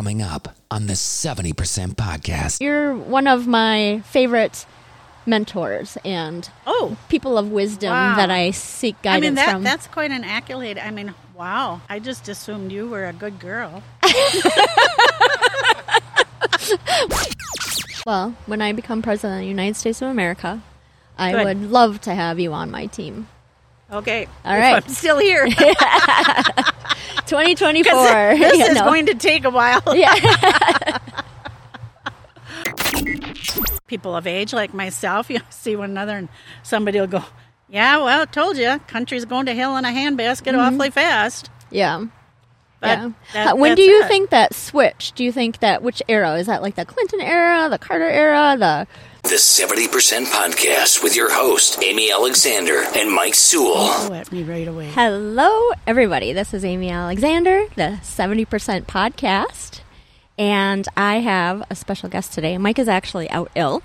coming up on the 70% podcast. You're one of my favorite mentors and Oh, people of wisdom Wow. that I seek guidance from. I mean that from. that's quite an accolade. I mean, wow. I just assumed you were a good girl. well, when I become president of the United States of America, I Good. would love to have you on my team. Okay. All If right. I'm still here. 2024. this you is know. going to take a while. yeah. People of age like myself, you see one another and somebody will go, Yeah, well, told you, country's going to hell in a handbasket mm-hmm. awfully fast. yeah. But yeah. that- when do you it. think that switch? Do you think that which era is that? Like the Clinton era, the Carter era, the The 70% podcast with your host, Amy Alexander and Mike Sewell. Oh, at me right away. Hello, everybody. This is Amy Alexander, the 70% podcast. And I have a special guest today. Mike is actually out ill.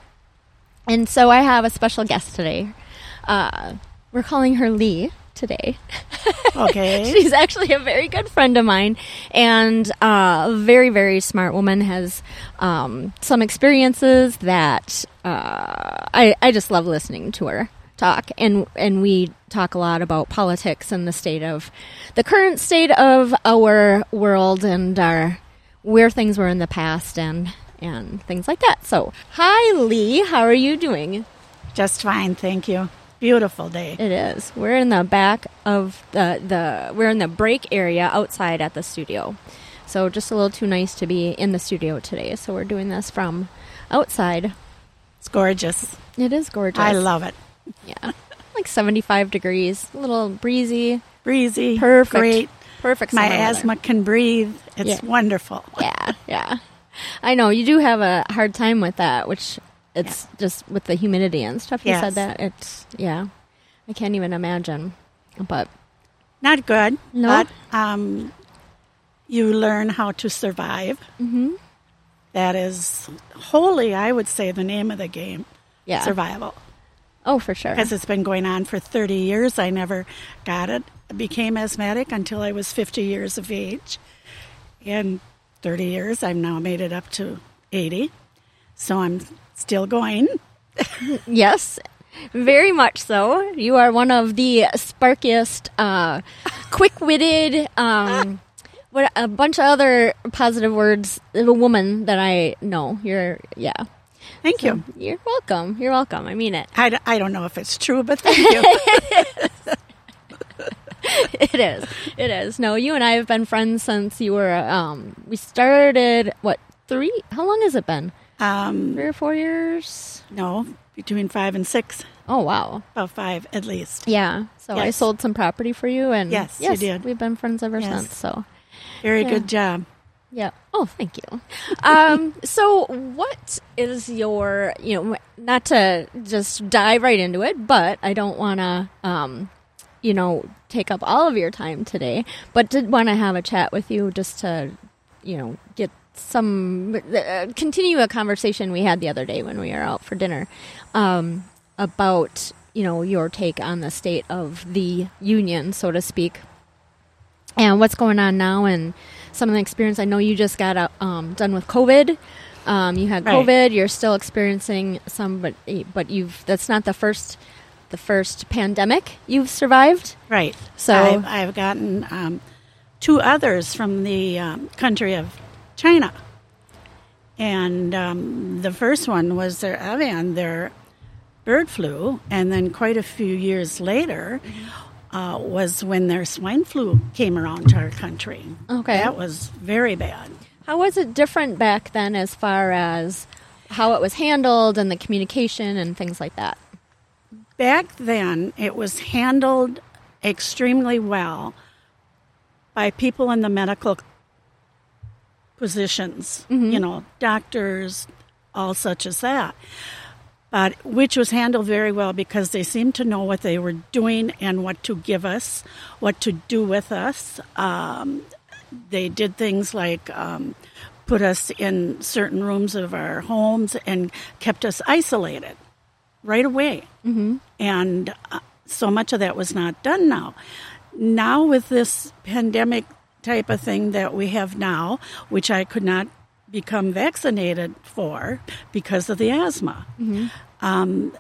And so I have a special guest today. Uh, we're calling her Lee today. Okay. She's actually a very good friend of mine and uh, a very, very smart woman. Has um, some experiences that uh, I, I just love listening to her talk. And, and we talk a lot about politics and the state of the current state of our world and our where things were in the past and and things like that. So, hi Lee, how are you doing? Just fine, thank you. Beautiful day. It is. We're in the back of the the we're in the break area outside at the studio. So just a little too nice to be in the studio today. So we're doing this from outside. It's gorgeous. It is gorgeous. I love it. Yeah. Like 75 degrees, a little breezy. Breezy. Perfect. Great. Perfect My summer weather. asthma can breathe. It's Yeah. wonderful. Yeah, yeah. I know you do have a hard time with that, which it's just with the humidity and stuff. You Yes. said that it's yeah. I can't even imagine. But Not good. No? But um, you learn how to survive. Mm-hmm. is wholly, I would say, the name of the game. yeah. Survival. Oh, for sure. Because it's been going on for 30 years. I never got it. I became asthmatic until I was 50 years of age. In 30 years, I've now made it up to 80. So I'm still going. Yes, very much so. You are one of the sparkiest, uh, quick-witted, um, what a bunch of other positive words. of A woman that I know. You're, yeah. Thank you. You're welcome. You're welcome. I mean it. I, d- I don't know if it's true, but thank you. It is. It is. No, you and I have been friends since you were. Um, we started what three? How long has it been? Um, Three or four years? no, between five and six. Oh wow. About five at least. Yeah. So I sold some property for you, and Yes, you did. We've been friends ever Yes. since. So. Very Yeah. good job. Yeah. Oh, thank you. Um, so, what is your, you know, not to just dive right into it, but I don't want to, um, you know, take up all of your time today, but did want to have a chat with you just to, you know, get some, uh, continue a conversation we had the other day when we were out for dinner um, about, you know, your take on the state of the union, so to speak and what's going on now and some of the experience. I know you just got out, um, done with COVID. Um, you had Right. COVID. You're still experiencing some, but but you've that's not the first the first pandemic you've survived. Right. So- I've, I've gotten um, two others from the um, country of China. And um, the first one was their avian, their bird flu. And then quite a few years later uh, was when their swine flu came around to our country. Okay. That was very bad. How was it different back then, as far as how it was handled and the communication and things like that? Back then, it was handled extremely well by people in the medical positions, you know, doctors, all such as that. But which was handled very well because they seemed to know what they were doing and what to give us, what to do with us. Um, they did things like um, put us in certain rooms of our homes and kept us isolated right away. Mm-hmm. And uh, so much of that was not done now. Now, with this pandemic type of thing that we have now, which I could not become vaccinated for because of the asthma. Um,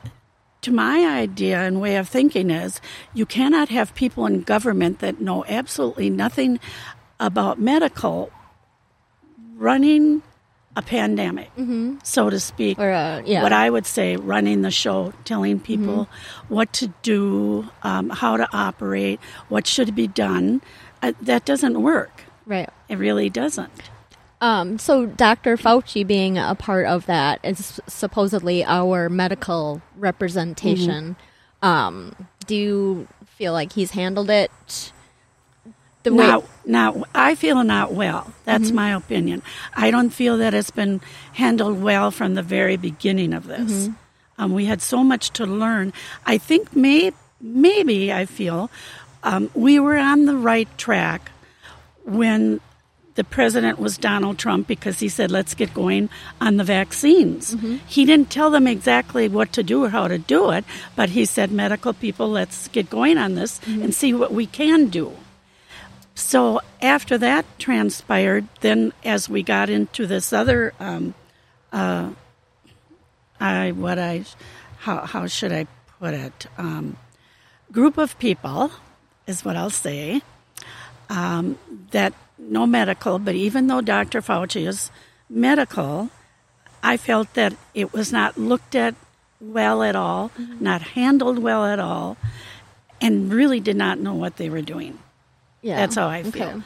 to my idea and way of thinking is you cannot have people in government that know absolutely nothing about medical running a pandemic, so to speak. Or, uh, yeah. What I would say, running the show, telling people what to do, um, how to operate, what should be done. Uh, that doesn't work. Right. It really doesn't. Um, so Dr. Fauci being a part of that is supposedly our medical representation. Um, do you feel like he's handled it the way? Not, not, I feel not well. That's my opinion. I don't feel that it's been handled well from the very beginning of this. Um, we had so much to learn. I think may, maybe I feel um, we were on the right track when the president was Donald Trump because he said, let's get going on the vaccines. He didn't tell them exactly what to do or how to do it, but he said, medical people, let's get going on this and see what we can do. So after that transpired, then as we got into this other, um, uh, I what I, how how should I put it? Um, group of people is what I'll say. Um, that no medical, but even though Dr. Fauci is medical, I felt that it was not looked at well at all, not handled well at all, and really did not know what they were doing. yeah. That's how I feel. Okay.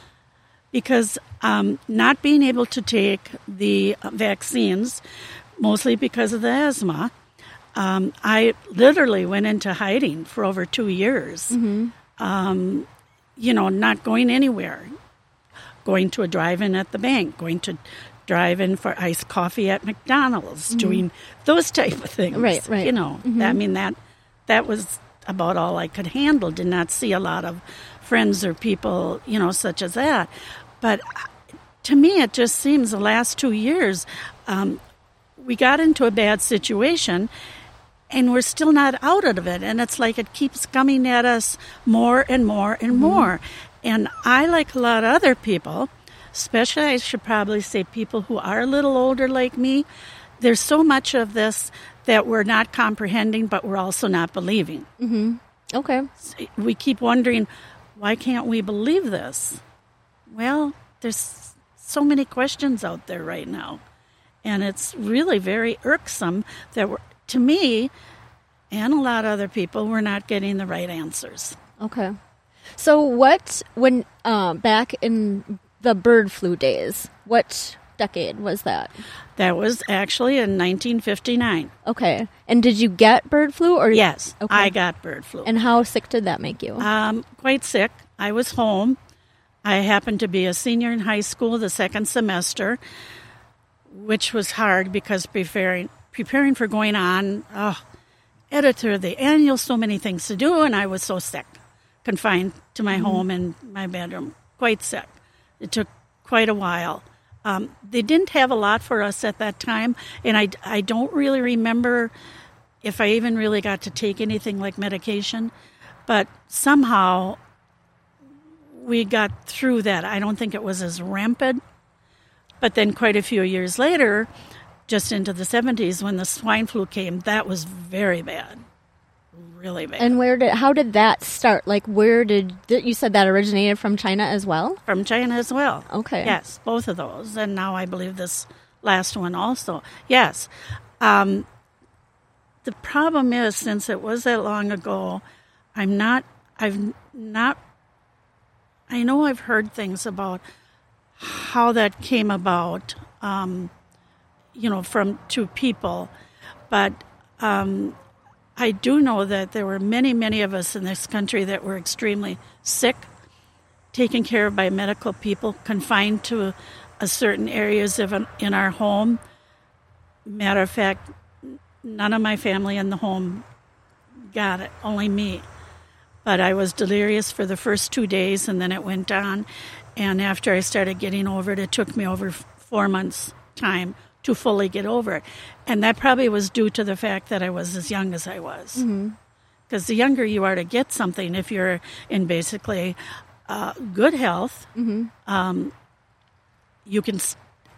Because um, not being able to take the vaccines, mostly because of the asthma, um, I literally went into hiding for over two years. Um, you know, not going anywhere, going to a drive-in at the bank, going to drive-in for iced coffee at McDonald's, doing those type of things. Right, right. You know, I mean that that was about all I could handle. Did not see a lot of friends or people, you know, such as that. But uh, to me, it just seems the last two years um, we got into a bad situation and we're still not out of it. And it's like it keeps coming at us more and more and mm-hmm. more. And I, like a lot of other people, especially I should probably say people who are a little older like me, there's so much of this that we're not comprehending, but we're also not believing. Mm-hmm. Okay. We keep wondering, why can't we believe this? Well, there's so many questions out there right now. And it's really very irksome that we're, to me and a lot of other people, we're not getting the right answers. Okay. So what when um, back in the bird flu days? What decade was that? That was actually in 1959. Okay. And did you get bird flu or Yes, Okay. I got bird flu. And how sick did that make you? Um, quite sick. I was home. I happened to be a senior in high school the second semester, which was hard because preparing preparing for going on. Oh, editor of the annual, so many things to do, and I was so sick, confined to my home and my bedroom, quite sick. It took quite a while. Um, they didn't have a lot for us at that time, and I, I don't really remember if I even really got to take anything like medication, but somehow we got through that. I don't think it was as rampant, but then quite a few years later, just into the 70s, when the swine flu came, that was very bad, really bad. and where did how did that start? Like where did you said that originated from China as well? from China as well. Okay. Yes, both of those, and now I believe this last one also. Yes. Um, the problem is, since it was that long ago, I'm not. I've not. I know I've heard things about how that came about. Um, you know, from two people, but um, I do know that there were many, many of us in this country that were extremely sick taken care of by medical people, confined to a certain areas of an, in our home. Matter of fact, none of my family in the home got it, only me. But I was delirious for the first two days, and then it went on. And after I started getting over it, it took me over four months' time to fully get over it. And that probably was due to the fact that I was as young as I was because the younger you are to get something if you're in basically uh, good health. Um, you can,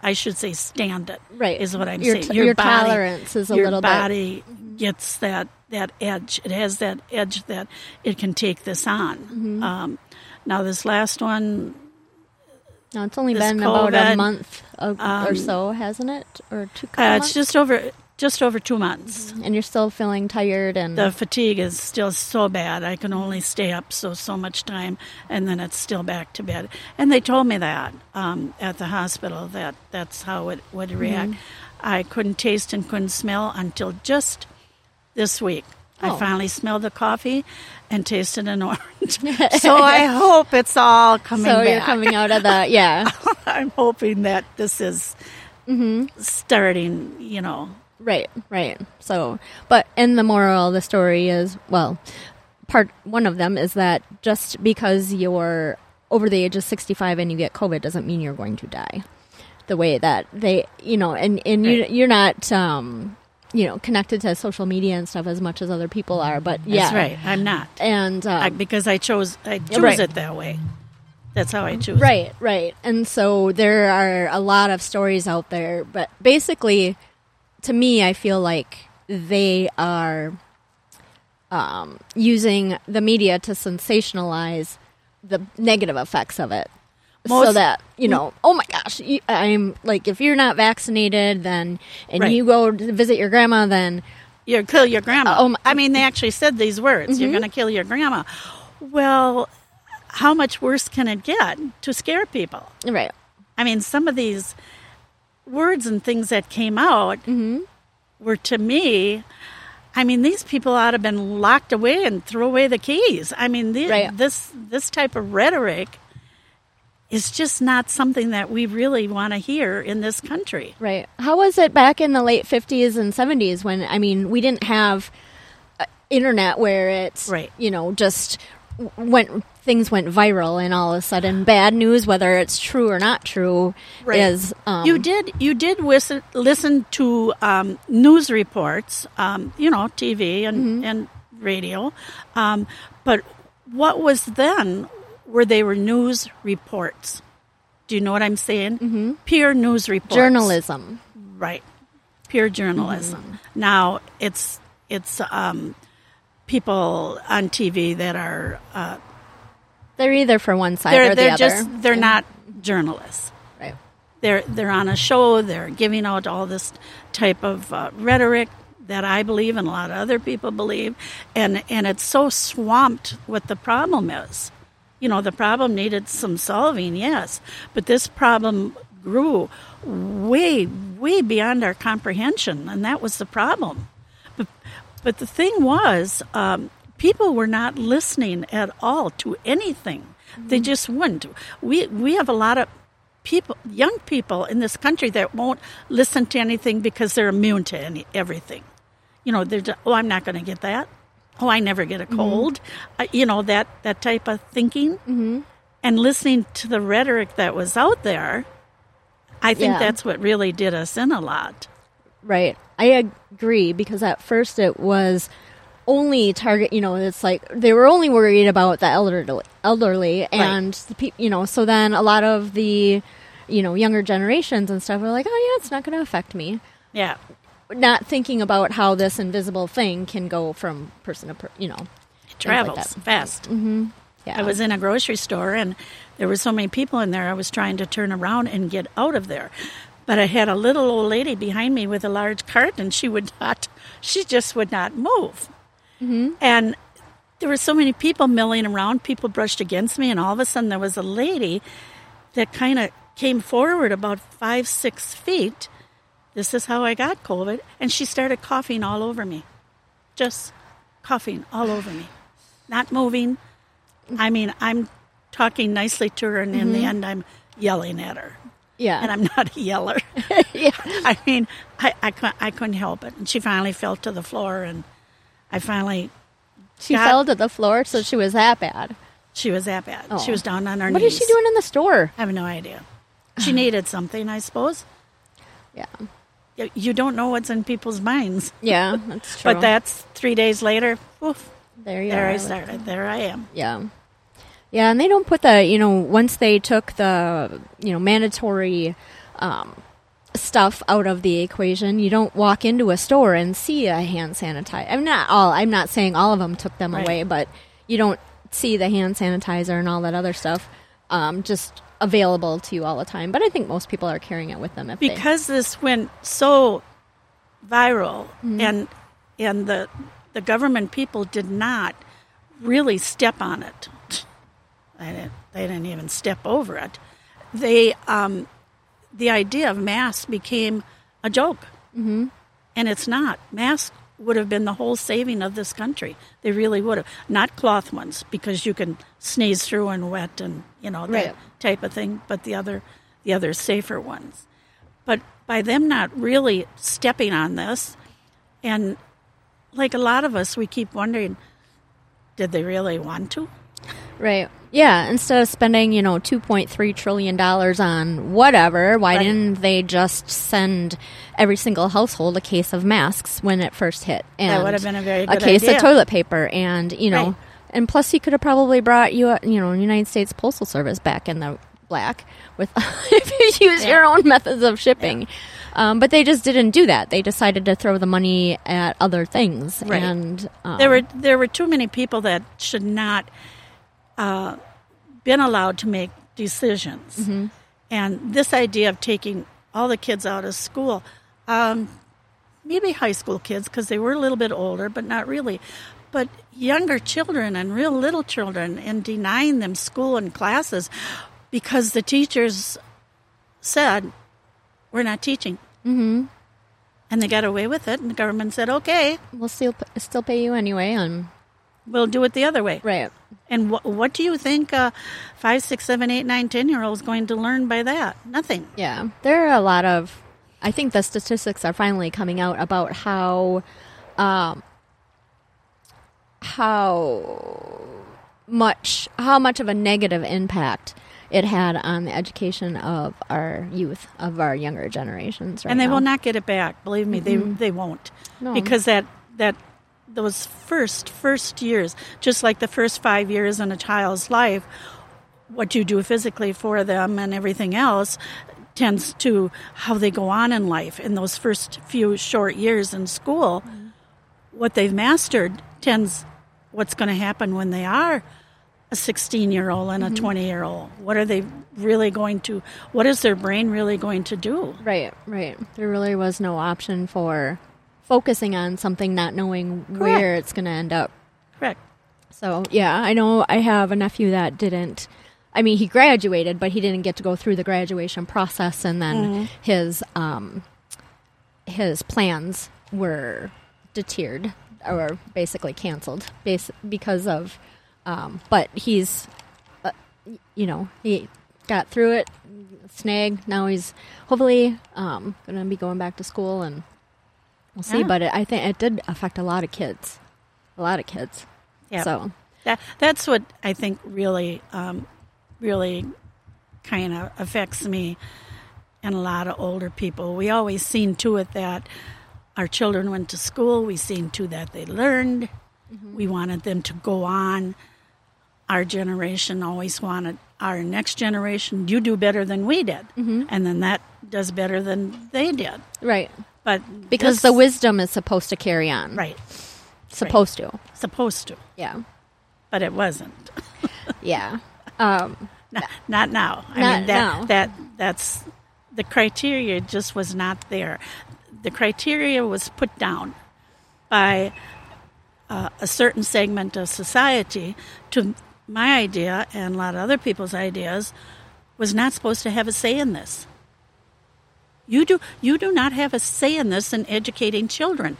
I should say, stand it. Right. is what I'm Your saying. t- your tolerance is a your little bit- body gets that that edge. It has that edge that it can take this on. Mm-hmm. Um, now this last one, No, it's only been about a month of, or um, so, hasn't it? Or two uh, months? it's just over just over two months. and you're still feeling tired and The fatigue is still so bad. I can only stay up so so much time, and then it's still back to bed. And they told me that um, at the hospital that that's how it would Mm-hmm. react. I couldn't taste and couldn't smell until just this week. I Oh. finally smelled the coffee and tasted an orange. so I hope it's all coming so back. you're coming out of the yeah I'm hoping that this is Mm-hmm. starting. You know, right right so but and the moral of the story is well part one of them is that just because you're over the age of 65 and you get covid doesn't mean you're going to die the way that they you know and and you, you're not um you know connected to social media and stuff as much as other people are but yeah that's right. I'm not. and um, I, because I chose I chose Right. it that way. That's how I choose. it. Right, right. And so there are a lot of stories out there, but basically, to me, I feel like they are um, using the media to sensationalize the negative effects of it. So that you know, oh my gosh, you, I'm like, if you're not vaccinated, then and Right. you go to visit your grandma, then You kill your grandma. Oh, my- I mean, they actually said these words. You're going to kill your grandma. Well, how much worse can it get to scare people? right, I mean, some of these words and things that came out Mm-hmm. were to me. I mean, these people ought to have been locked away and throw away the keys. I mean, the, Right. this this type of rhetoric is just not something that we really want to hear in this country. Right. How was it back in the late 50s and 70s when, I mean, we didn't have uh, internet where it's, Right. you know, just went, things went viral and all of a sudden bad news, whether it's true or not true, Right. is. Um, you did you did listen listen to um, news reports, um, you know, TV and and radio, um, but what was then where they were news reports. Do you know what I'm saying? Mm-hmm. Pure news reports. journalism. right? Pure journalism. Now it's it's um, people on TV that are uh, They're either for one side they're or the they're other. just they're not journalists. right. they're they're on a show they're giving out all this type of uh, rhetoric that I believe and a lot of other people believe and and it's so swamped what the problem is you know the problem needed some solving yes. But this problem grew way way beyond our comprehension and that was the problem. But but the thing was um, people were not listening at all to anything. They just wouldn't. We we have a lot of people, young people in this country that won't listen to anything because they're immune to any, everything. You know, they're just, oh, I'm not going to get that. Oh, I never get a Mm-hmm. cold. Uh, you know that that type of thinking. Mm-hmm. And listening to the rhetoric that was out there, I think Yeah. that's what really did us in a lot. Right. I agree because at first it was only target, you know, it's like they were only worried about the elderly, elderly and the people, you know, so then a lot of the you know, younger generations and stuff were like, "Oh yeah, it's not going to affect me." Yeah, Not thinking about how this invisible thing can go from person to person, you know. it travels that. fast. Mm-hmm. Yeah. I was in a grocery store and there were so many people in there. I was trying to turn around and get out of there. But I had a little old lady behind me with a large cart and she would not, she just would not move. Mm-hmm. And there were so many people milling around. People brushed against me, and all of a sudden there was a lady that kind of came forward about five, six feet. This is how I got COVID. And she started coughing all over me. Just coughing all over me. Not moving. I mean, I'm talking nicely to her, and in the mm-hmm. end, I'm yelling at her. yeah. And I'm not a yeller. yeah. I mean, I, I, couldn't, I couldn't help it. And she finally fell to the floor, and I finally, She God- fell to the floor, so she was that bad. she was that bad. Oh. She was down on her What knees. What is she doing in the store? I have no idea. She needed something, I suppose. Yeah. You- don't know what's in people's minds. Yeah, that's true. But that's three days later. Oof, there you there are. I started. There I am. Yeah. Yeah, and they don't put the, you know, once they took the, you know, mandatory um, stuff out of the equation, you don't walk into a store and see a hand sanitizer. I'm not all, I'm not saying all of them took them Right. away, but you don't see the hand sanitizer and all that other stuff um, just available to you all the time. But I think most people are carrying it with them if they. because this went so viral and and the the government people did not really step on it they didn't, they didn't even step over it they um, the idea of masks became a joke mm-hmm. and it's not masks would have been the whole saving of this country they really would have not cloth ones because you can sneeze through and wet and you know that Right. type of thing but the other the other safer ones but by them not really stepping on this and like a lot of us we keep wondering did they really want to Right. Yeah. Instead of spending, you know, two point three trillion dollars on whatever, why Right. didn't they just send every single household a case of masks when it first hit? And would have been a very a case idea. of toilet paper, and you know, Right. and plus you could have probably brought you, you know, United States Postal Service back in the black with if you use your own methods of shipping. Um, but they just didn't do that. They decided to throw the money at other things, Right. and um, there were there were too many people that should not uh, been allowed to make decisions Mm-hmm. and this idea of taking all the kids out of school um, maybe high school kids because they were a little bit older but not really but younger children and real little children and denying them school and classes because the teachers said we're not teaching mm-hmm. and they got away with it and the government said okay we'll still still pay you anyway. We'll do it the other way right. And what, what do you think uh, five, six, seven, eight, nine, ten year olds going to learn by that? Nothing. Yeah, there are a lot of. I think the statistics are finally coming out about how, um, how much how much of a negative impact it had on the education of our youth, of our younger generations. Right and they now. will not get it back. Believe me, they they won't. No. Because that that those first first years, just like the first five years in a child's life, what you do physically for them and everything else tends to how they go on in life in those first few short years in school. What they've mastered tends what's going to happen when they are a 16 year old and a mm-hmm. 20 year old. What are they really going to, what is their brain really going to do? Right, right. There really was no option for focusing on something, not knowing where it's going to end up. Correct. So yeah, I know I have a nephew that didn't. I mean, he graduated, but he didn't get to go through the graduation process, and then his um, his plans were deterred or basically canceled, bas- because of. Um, but he's, uh, you know, he got through it, snag. Now he's hopefully um, going to be going back to school, and we'll see. Yeah. But it, I think it did affect a lot of kids, a lot of kids. Yeah. So That, that's what I think really, um, really kind of affects me and a lot of older people. We always seen to it that our children went to school. We seen to that they learned. We wanted them to go on. Our generation always wanted our next generation. You do better than we did, and then that does better than they did. right. But because the wisdom is supposed to carry on. right Supposed to. supposed to, Yeah. but it wasn't. Yeah. Um, Not, not now. I Not mean that now. that that's the criteria just was not there. The criteria was put down by uh, a certain segment of society to my idea and a lot of other people's ideas was not supposed to have a say in this. You do you do not have a say in this in educating children.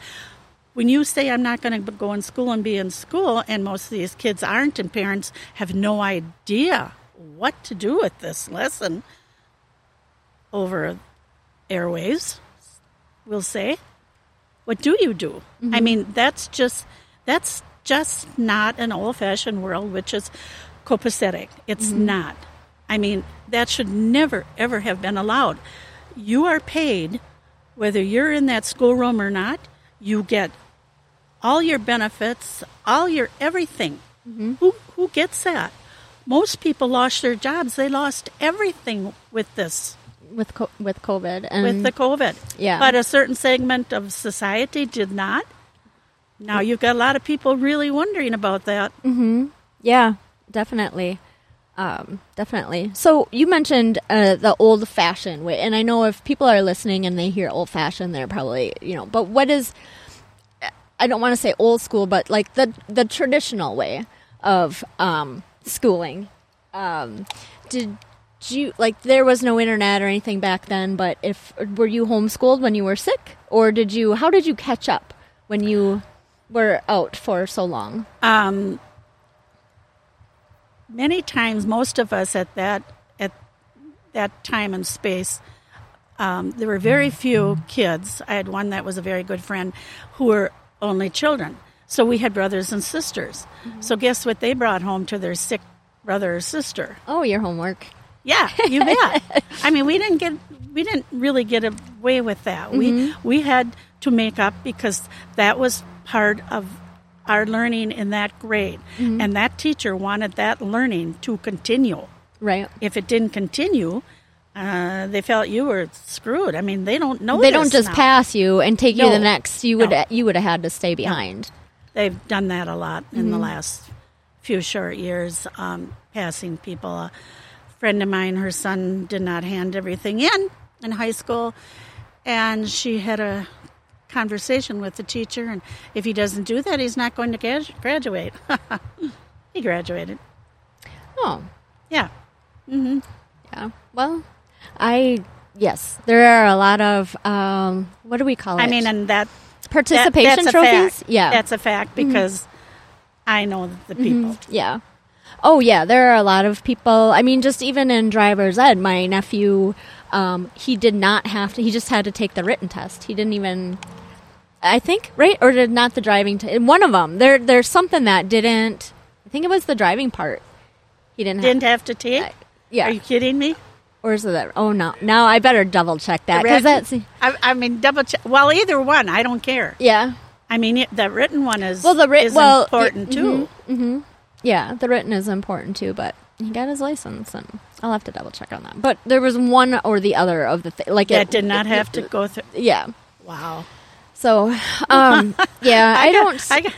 When you say I'm not going to go in school and be in school, and most of these kids aren't, and parents have no idea what to do with this lesson over airwaves, we'll say, what do you do? I mm-hmm. mean, that's just that's just not an old-fashioned world, which is copacetic. It's mm-hmm. not. I mean, that should never ever have been allowed. You are paid whether you're in that schoolroom or not. You get all your benefits, all your everything. Mm-hmm. Who who gets that? most people lost their jobs. They lost everything with this, with co- with COVID and with the COVID. Yeah. But a certain segment of society did not. Now you've got a lot of people really wondering about that. Mm-hmm. Yeah, definitely. Um, definitely. So you mentioned uh, the old fashioned way, and I know if people are listening and they hear old fashioned, they're probably you know. But what is? I don't want to say old school, but like the the traditional way of um, schooling. Um, did you like there was no internet or anything back then? But if were you homeschooled when you were sick, or did you? How did you catch up when you were out for so long? Um, many times, most of us at that at that time and space, um, there were very mm-hmm. few kids. I had one that was a very good friend who were only children. So we had brothers and sisters. Mm-hmm. So guess what they brought home to their sick brother or sister? Oh, your homework. Yeah, you bet. I mean, we didn't get we didn't really get away with that. We mm-hmm. we had to make up because that was part of our learning in that grade, and that teacher wanted that learning to continue. Right. If it didn't continue, uh, they felt you were screwed. I mean, they don't know. they don't just now. pass you and take you to the next. You would No. you would have had to stay behind. They've done that a lot in Mm-hmm. the last few short years, um, passing people. A friend of mine, her son did not hand everything in in high school, and she had a conversation with the teacher, and if he doesn't do that, he's not going to grad- graduate. he graduated. Oh, Yeah. yeah. Well, I yes, there are a lot of um, what do we call it? I mean, and that, that participation that's a trophies. fact. Yeah, Mm-hmm. That's a fact because I know the people. Yeah. Oh yeah, there are a lot of people. I mean, just even in driver's ed, my nephew, um, he did not have to. He just had to take the written test. He didn't even. I think right or did not the driving. T- one of them. There, there's something that didn't. I think it was the driving part. He didn't. Didn't have, have to take? yeah. Are you kidding me? or is it that? Oh no! Now I better double check that because that's I, I mean, double check. Well, either one, I don't care. yeah. I mean, it, the written one is Well, the writ- is well, important y- too. Mm-hmm, mm-hmm. Yeah, the written is important too, but he got his license, and I'll have to double check on that. But there was one or the other of the th- like That it did not it- have to go through. Yeah. Wow. So, um, yeah, I, got- don't. I got,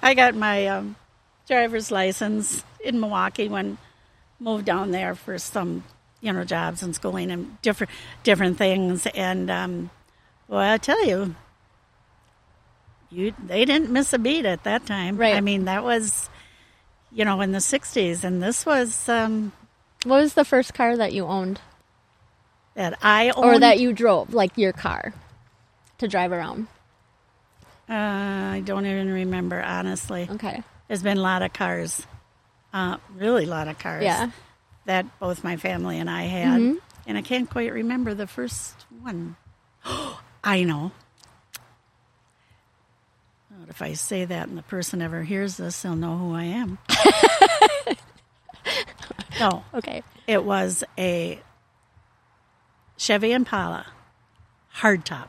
I got my um, driver's license in Milwaukee when moved down there for some, you know, jobs and schooling and different different things. And um, well, I tell you, you they didn't miss a beat at that time. Right. I mean, that was, you know, in the '60s, and this was um, what was the first car that you owned, that I owned. or that you drove, like your car, to drive around? Uh, I don't even remember, honestly. Okay. There's been a lot of cars, uh, really a lot of cars Yeah. that both my family and I had. And I can't quite remember the first one. I know. But if I say that and the person ever hears this, they'll know who I am. no, Okay. it was a Chevy Impala hardtop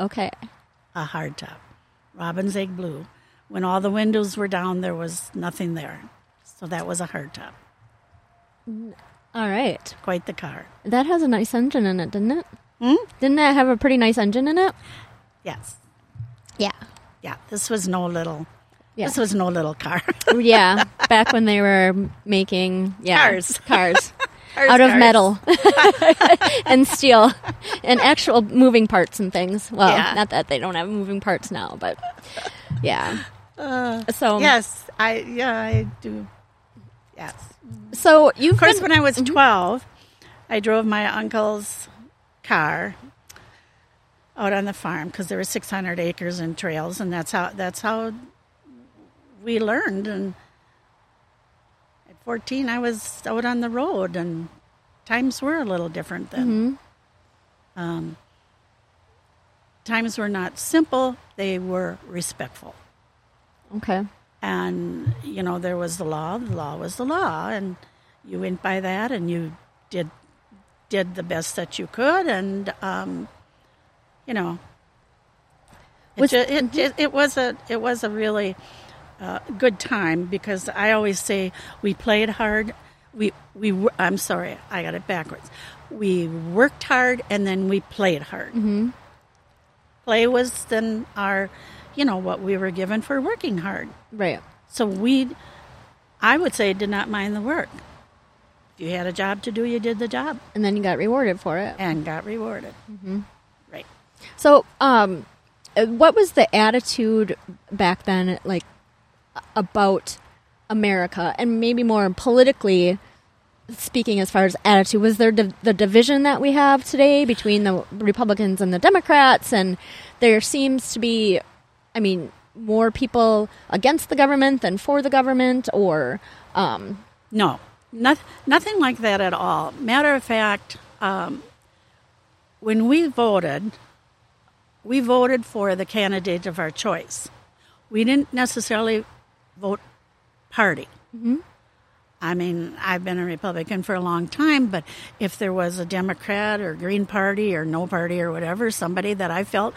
Okay. a hardtop, robin's egg blue. When all the windows were down, there was nothing there. So that was a hardtop. All right. Quite the car. That has a nice engine in it, didn't it? Hmm? Didn't that have a pretty nice engine in it? Yes. Yeah. Yeah. This was no little. Yeah. This was no little car. yeah. Back when they were making yeah, Cars. cars. Out of metal and steel and actual moving parts and things. Well, Yeah. not that they don't have moving parts now, but yeah. Uh, so um, yes, I yeah I do. Yes. So you've Of course, been, when I was mm-hmm. twelve, I drove my uncle's car out on the farm because there were six hundred acres and trails, and that's how that's how we learned. And at fourteen, I was out on the road, and times were a little different then. Um, times were not simple; they were respectful okay. and you know there was the law the law was the law and you went by that and you did did the best that you could and um, you know it, Was- ju- it, it, it was a it was a really uh, good time because I always say we played hard we we I'm sorry, I got it backwards. We worked hard and then we played hard. Mm-hmm. Play was then our, you know, what we were given for working hard. Right. So we, I would say, did not mind the work. If you had a job to do, you did the job And then you got rewarded for it. and got rewarded. Mm-hmm. Right. So, um, uh, what was the attitude back then, like about America, and maybe more politically speaking, as far as attitude? Was there div- the division that we have today between the Republicans and the Democrats, and there seems to be, I mean, more people against the government than for the government, or um, No, not, nothing like that at all. Matter of fact, um, when we voted, we voted for the candidate of our choice. We didn't necessarily vote party. Mm-hmm. I mean, I've been a Republican for a long time, but if there was a Democrat or Green Party or no party or whatever, somebody that I felt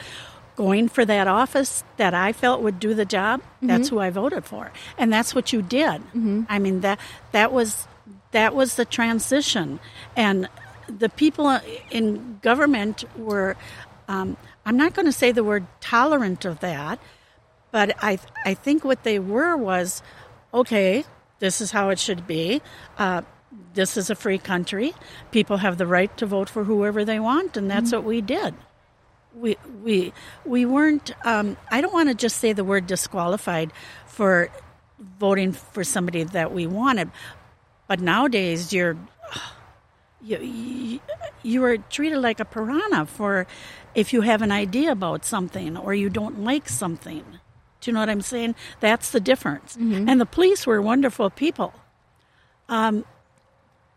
going for that office that I felt would do the job, mm-hmm. that's who I voted for. And that's what you did. Mm-hmm. I mean that that was that was the transition and the people in government were um, I'm not going to say the word tolerant of that, but I I think what they were was okay. This is how it should be. Uh, this is a free country. People have the right to vote for whoever they want, and that's what we did. We we we weren't. Um, I don't want to just say the word disqualified for voting for somebody that we wanted, but nowadays you're you, you, you are treated like a piranha for if you have an idea about something or you don't like something. Do you know what I'm saying? That's the difference. And the police were wonderful people. Um,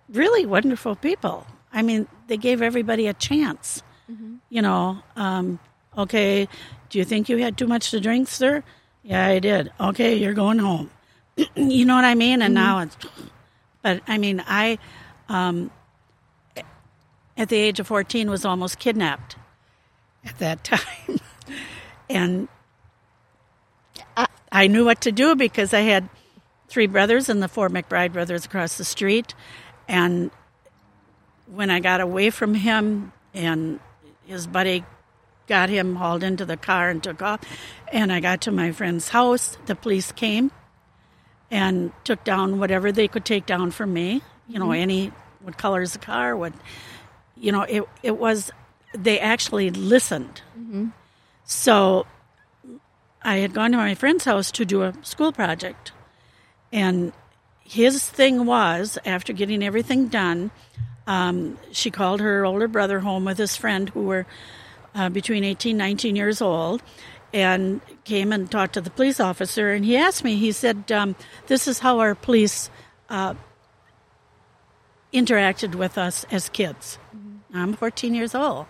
really wonderful people. I mean, they gave everybody a chance. You know, um, okay, do you think you had too much to drink, sir? Yeah, I did. Okay, you're going home. you know what I mean? And now it's, but I mean, I, um, at the age of 14, was almost kidnapped at that time. and I, knew what to do because I had three brothers and the four McBride brothers across the street. And when I got away from him and his buddy got him hauled into the car and took off, and I got to my friend's house, the police came and took down whatever they could take down from me. You know, mm-hmm. any what color's the car, what you know, it it was they actually listened. Mm-hmm. So I had gone to my friend's house to do a school project. And his thing was, after getting everything done, um, she called her older brother home with his friend who were uh, between 18 19 years old and came and talked to the police officer. And he asked me, he said, um, This is how our police uh, interacted with us as kids. I'm 14 years old.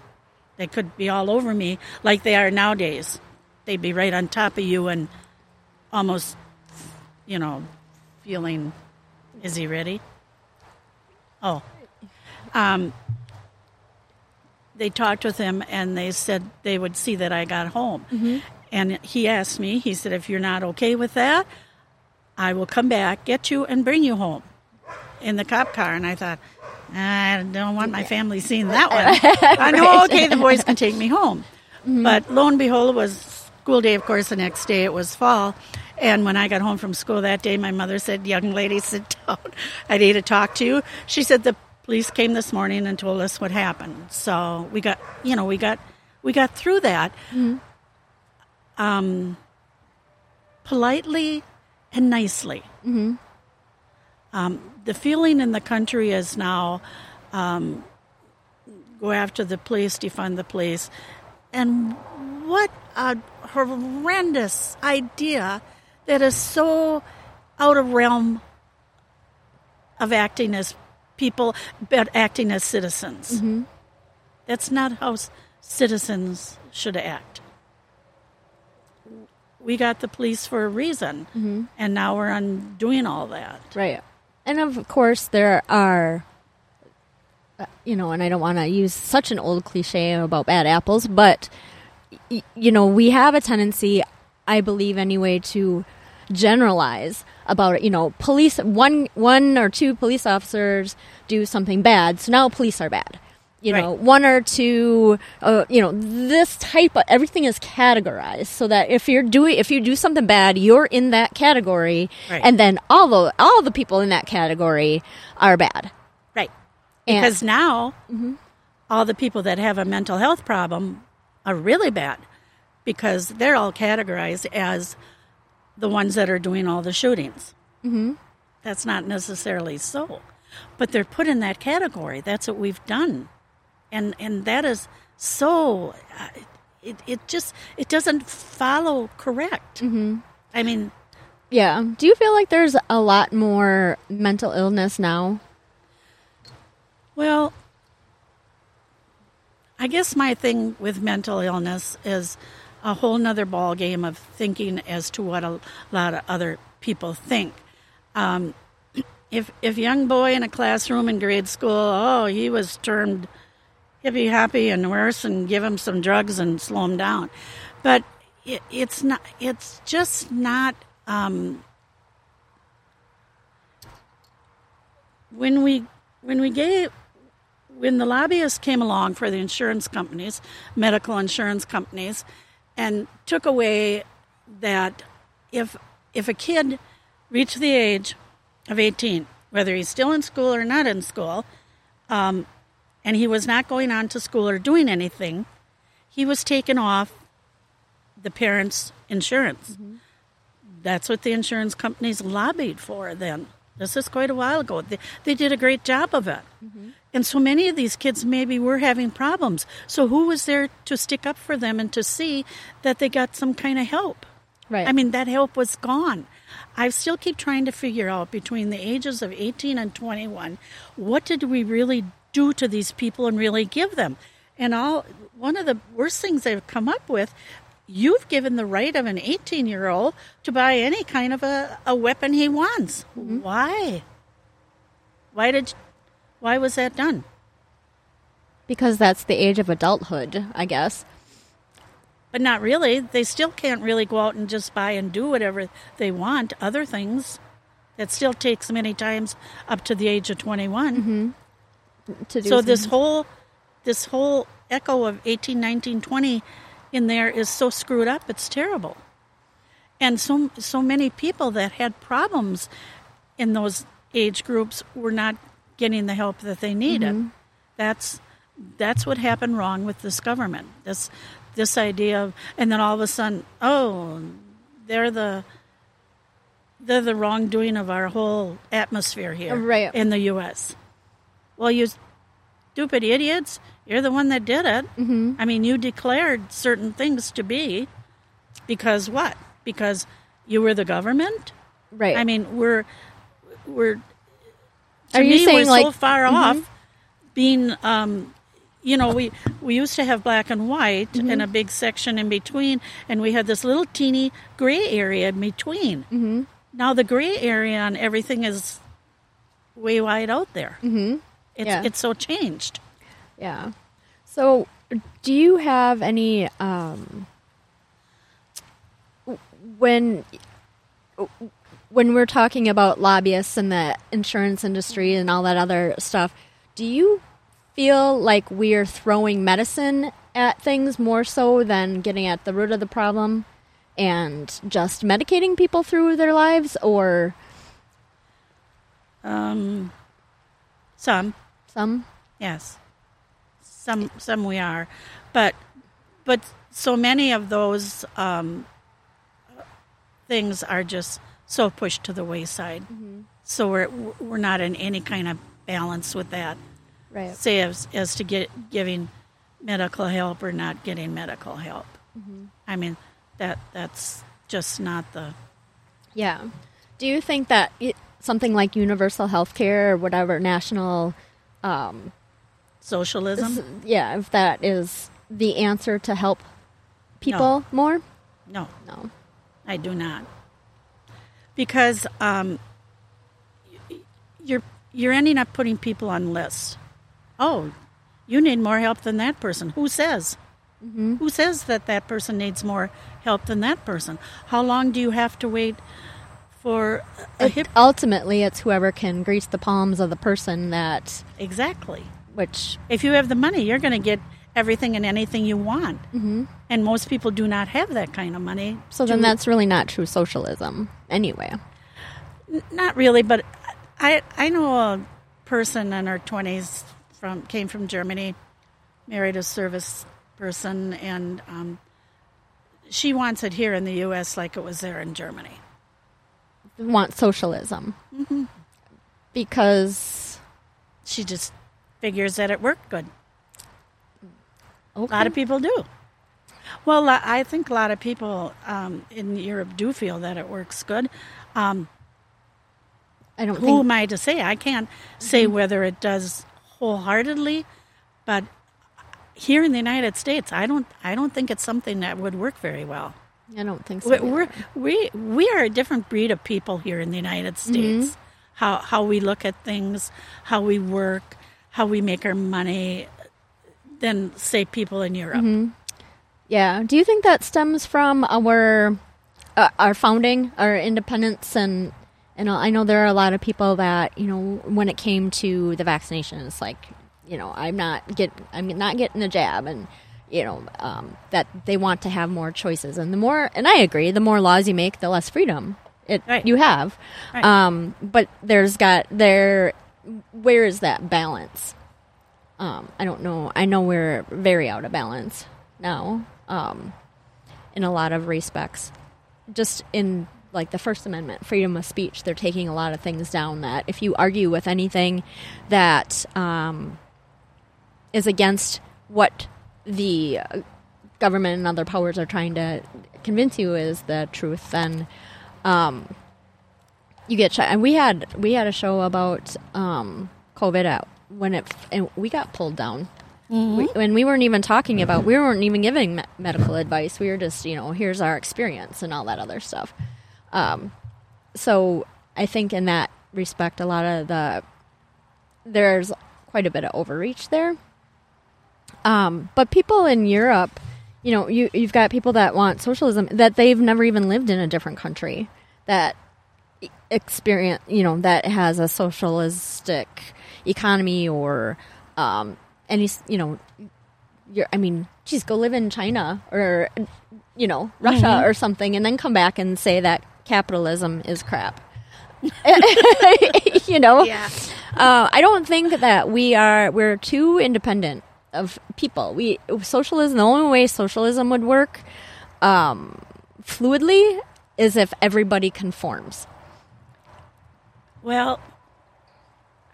They could be all over me like they are nowadays. They'd be right on top of you and almost, you know, feeling, is he ready? Oh. Um, they talked with him and they said they would see that I got home. And he asked me, he said, if you're not okay with that, I will come back, get you, and bring you home in the cop car. And I thought, I don't want my family seeing that one. I know, okay, the boys can take me home. But lo and behold, it was school day, of course, the next day it was fall. And when I got home from school that day, my mother said, Young lady, sit down. I need to talk to you. She said, The police came this morning and told us what happened. So we got, you know, we got, we got through that. Um, politely and nicely. Um, the feeling in the country is now um, go after the police, defund the police. And what a horrendous idea that is so out of realm of acting as people, but acting as citizens. That's not how citizens should act. We got the police for a reason, and now we're undoing all that. Right. And of course, there are, uh, you know, and I don't want to use such an old cliche about bad apples, but, you know, we have a tendency, I believe anyway, to generalize about. You know, police one one or two police officers do something bad, so now police are bad. You know, one or two. Uh, you know, this type of everything is categorized so that if you're doing if you do something bad, you're in that category, Right. and then all the all the people in that category are bad. Right. And- Because now all the people that have a mental health problem are really bad because they're all categorized as the ones that are doing all the shootings. Mm-hmm. That's not necessarily so, but they're put in that category. That's what we've done, and and that is so. Uh, it it just it doesn't follow correct. Mm-hmm. I mean, Yeah. Do you feel like there's a lot more mental illness now? Well, I guess my thing with mental illness is a whole nother ball game of thinking as to what a lot of other people think. Um, if if young boy in a classroom in grade school, oh, he was termed hippy happy and worse, and give him some drugs and slow him down, but it, it's not. It's just not. Um, when we when we gave when the lobbyists came along for the insurance companies, medical insurance companies, and took away that if if a kid reached the age of 18, whether he's still in school or not in school, um, and he was not going on to school or doing anything, he was taken off the parents' insurance. That's what the insurance companies lobbied for then. This is quite a while ago. They, they did a great job of it. And so many of these kids maybe were having problems. So who was there to stick up for them and to see that they got some kind of help? Right. I mean, that help was gone. I still keep trying to figure out between the ages of 18 and 21, what did we really do to these people and really give them? And all one of the worst things they've come up with, you've given the right of an 18 year old to buy any kind of a, a weapon he wants. Mm-hmm. Why? Why did why was that done? because that's the age of adulthood, I guess. But not really. They still can't really go out and just buy and do whatever they want, other things. That still takes many times up to the age of 21. Mm-hmm. To do So this whole this whole echo of 18, 19, 20 in there is so screwed up. It's terrible. And so so many people that had problems in those age groups were not getting the help that they needed. That's that's what happened wrong with this government. This this idea of and then all of a sudden, oh, they're the they're the wrongdoing of our whole atmosphere here Right. in the U.S. Well, you stupid idiots, you're the one that did it. Mm-hmm. I mean, you declared certain things to be because what? Because you were the government. right. I mean, we're we're to Are you me, saying, we're so like- mm-hmm. far off being um you know we we used to have black and white Mm-hmm. and a big section in between and we had this little teeny gray area in between mm-hmm. now the gray area on everything is way wide out there mm-hmm. it's Yeah. it's so changed Yeah. So, do you have any um when when we're talking about lobbyists and the insurance industry and all that other stuff, do you feel like we're throwing medicine at things more so than getting at the root of the problem and just medicating people through their lives or? Um some. Some? Yes, some some we are, but but so many of those um, things are just so pushed to the wayside. So we're we're not in any kind of balance with that. Right. Say as as to get giving medical help or not getting medical help. I mean that that's just not the Yeah. Do you think that it, something like universal health care or whatever national, um, socialism. yeah, if that is the answer to help people more? No, No. I do not. Because um, you're you're ending up putting people on lists. Oh, you need more help than that person. Who says? Who says that that person needs more help than that person? How long do you have to wait for a It- hip. ultimately, it's whoever can grease the palms of the person that, Exactly. which If you have the money, you're going to get everything and anything you want. Mm-hmm. And most people do not have that kind of money. so then that's really not true socialism anyway. Not really, but I I know a person in her twenties from came from Germany, married a service person, and um, she wants it here in the U.S. like it was there in Germany. Want socialism because She just figures that it worked good. okay. A lot of people do. Well, I think a lot of people um, in Europe do feel that it works good. Um, I don't who think am I to say? I can't say whether it does wholeheartedly, but here in the United States, I don't. I don't think it's something that would work very well. I don't think so. We're, we we are a different breed of people here in the United States. How how we look at things, how we work, how we make our money, than say people in Europe. Yeah. Do you think that stems from our uh, our founding, our independence, and and I know there are a lot of people that you know when it came to the vaccination, it's like you know I'm not get I'm not getting the jab, and you know um, that they want to have more choices, and the more and I agree, the more laws you make, the less freedom it Right. you have. Right. Um, but there's got there where is that balance? um, I don't know. I know we're very out of balance now um, in a lot of respects. Just in like the First Amendment, freedom of speech, they're taking a lot of things down. That if you argue with anything that um, is against what the government and other powers are trying to convince you is the truth, then um, you get shot. And we had we had a show about um, COVID out when it and we got pulled down. We, and we weren't even talking about we weren't even giving me- medical advice. We were just you know here's our experience and all that other stuff. Um, so I think in that respect, a lot of the there's quite a bit of overreach there. Um, but people in Europe, you know, you you've got people that want socialism that they've never even lived in a different country that experience, you know, that has a socialistic economy or um, any, you know, you're, I mean, geez, go live in China or you know Russia or something, and then come back and say that capitalism is crap. you know, Yeah. uh, I don't think that we are we're too independent of people. We socialism. The only way socialism would work um, fluidly is if everybody conforms. Well,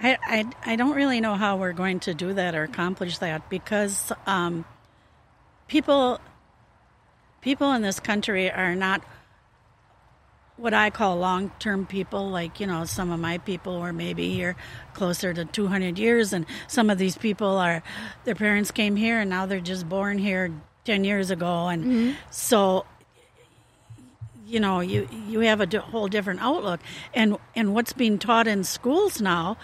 I, I, I don't really know how we're going to do that or accomplish that because um, people people in this country are not what I call long term people. Like you know, some of my people were maybe here closer to 200 years, and some of these people are their parents came here and now they're just born here 10 years ago, and so you know you you have a whole different outlook and and what's being taught in schools now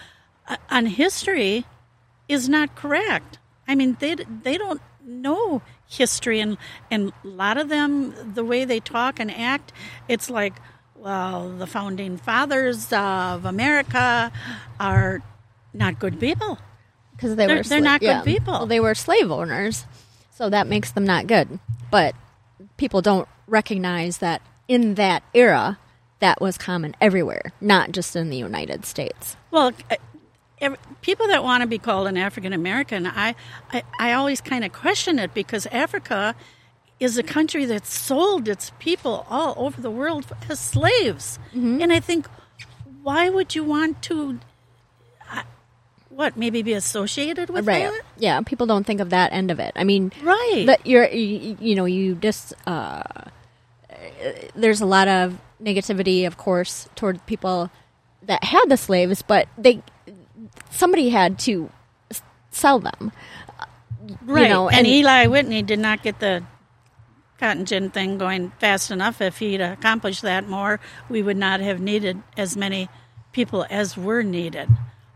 on history is not correct i mean they they don't know history and and a lot of them the way they talk and act it's like well the founding fathers of america are not good people because they They're- were they're not good people. Well, they were slave owners, so that makes them not good. But people don't recognize that in that era, that was common everywhere, not just in the United States. Well, uh, ev- people that want to be called an African American, I, I, I always kind of question it because Africa is a country that sold its people all over the world as slaves. And I think, why would you want to, uh, what, maybe be associated with right? that? Yeah, people don't think of that end of it. I mean, Right. that you're you, you know you just uh, there's a lot of negativity of course toward people that had the slaves but they somebody had to sell them Right. know, and, and- Eli Whitney did not get the cotton gin thing going fast enough. If he'd accomplished that more, we would not have needed as many people as were needed,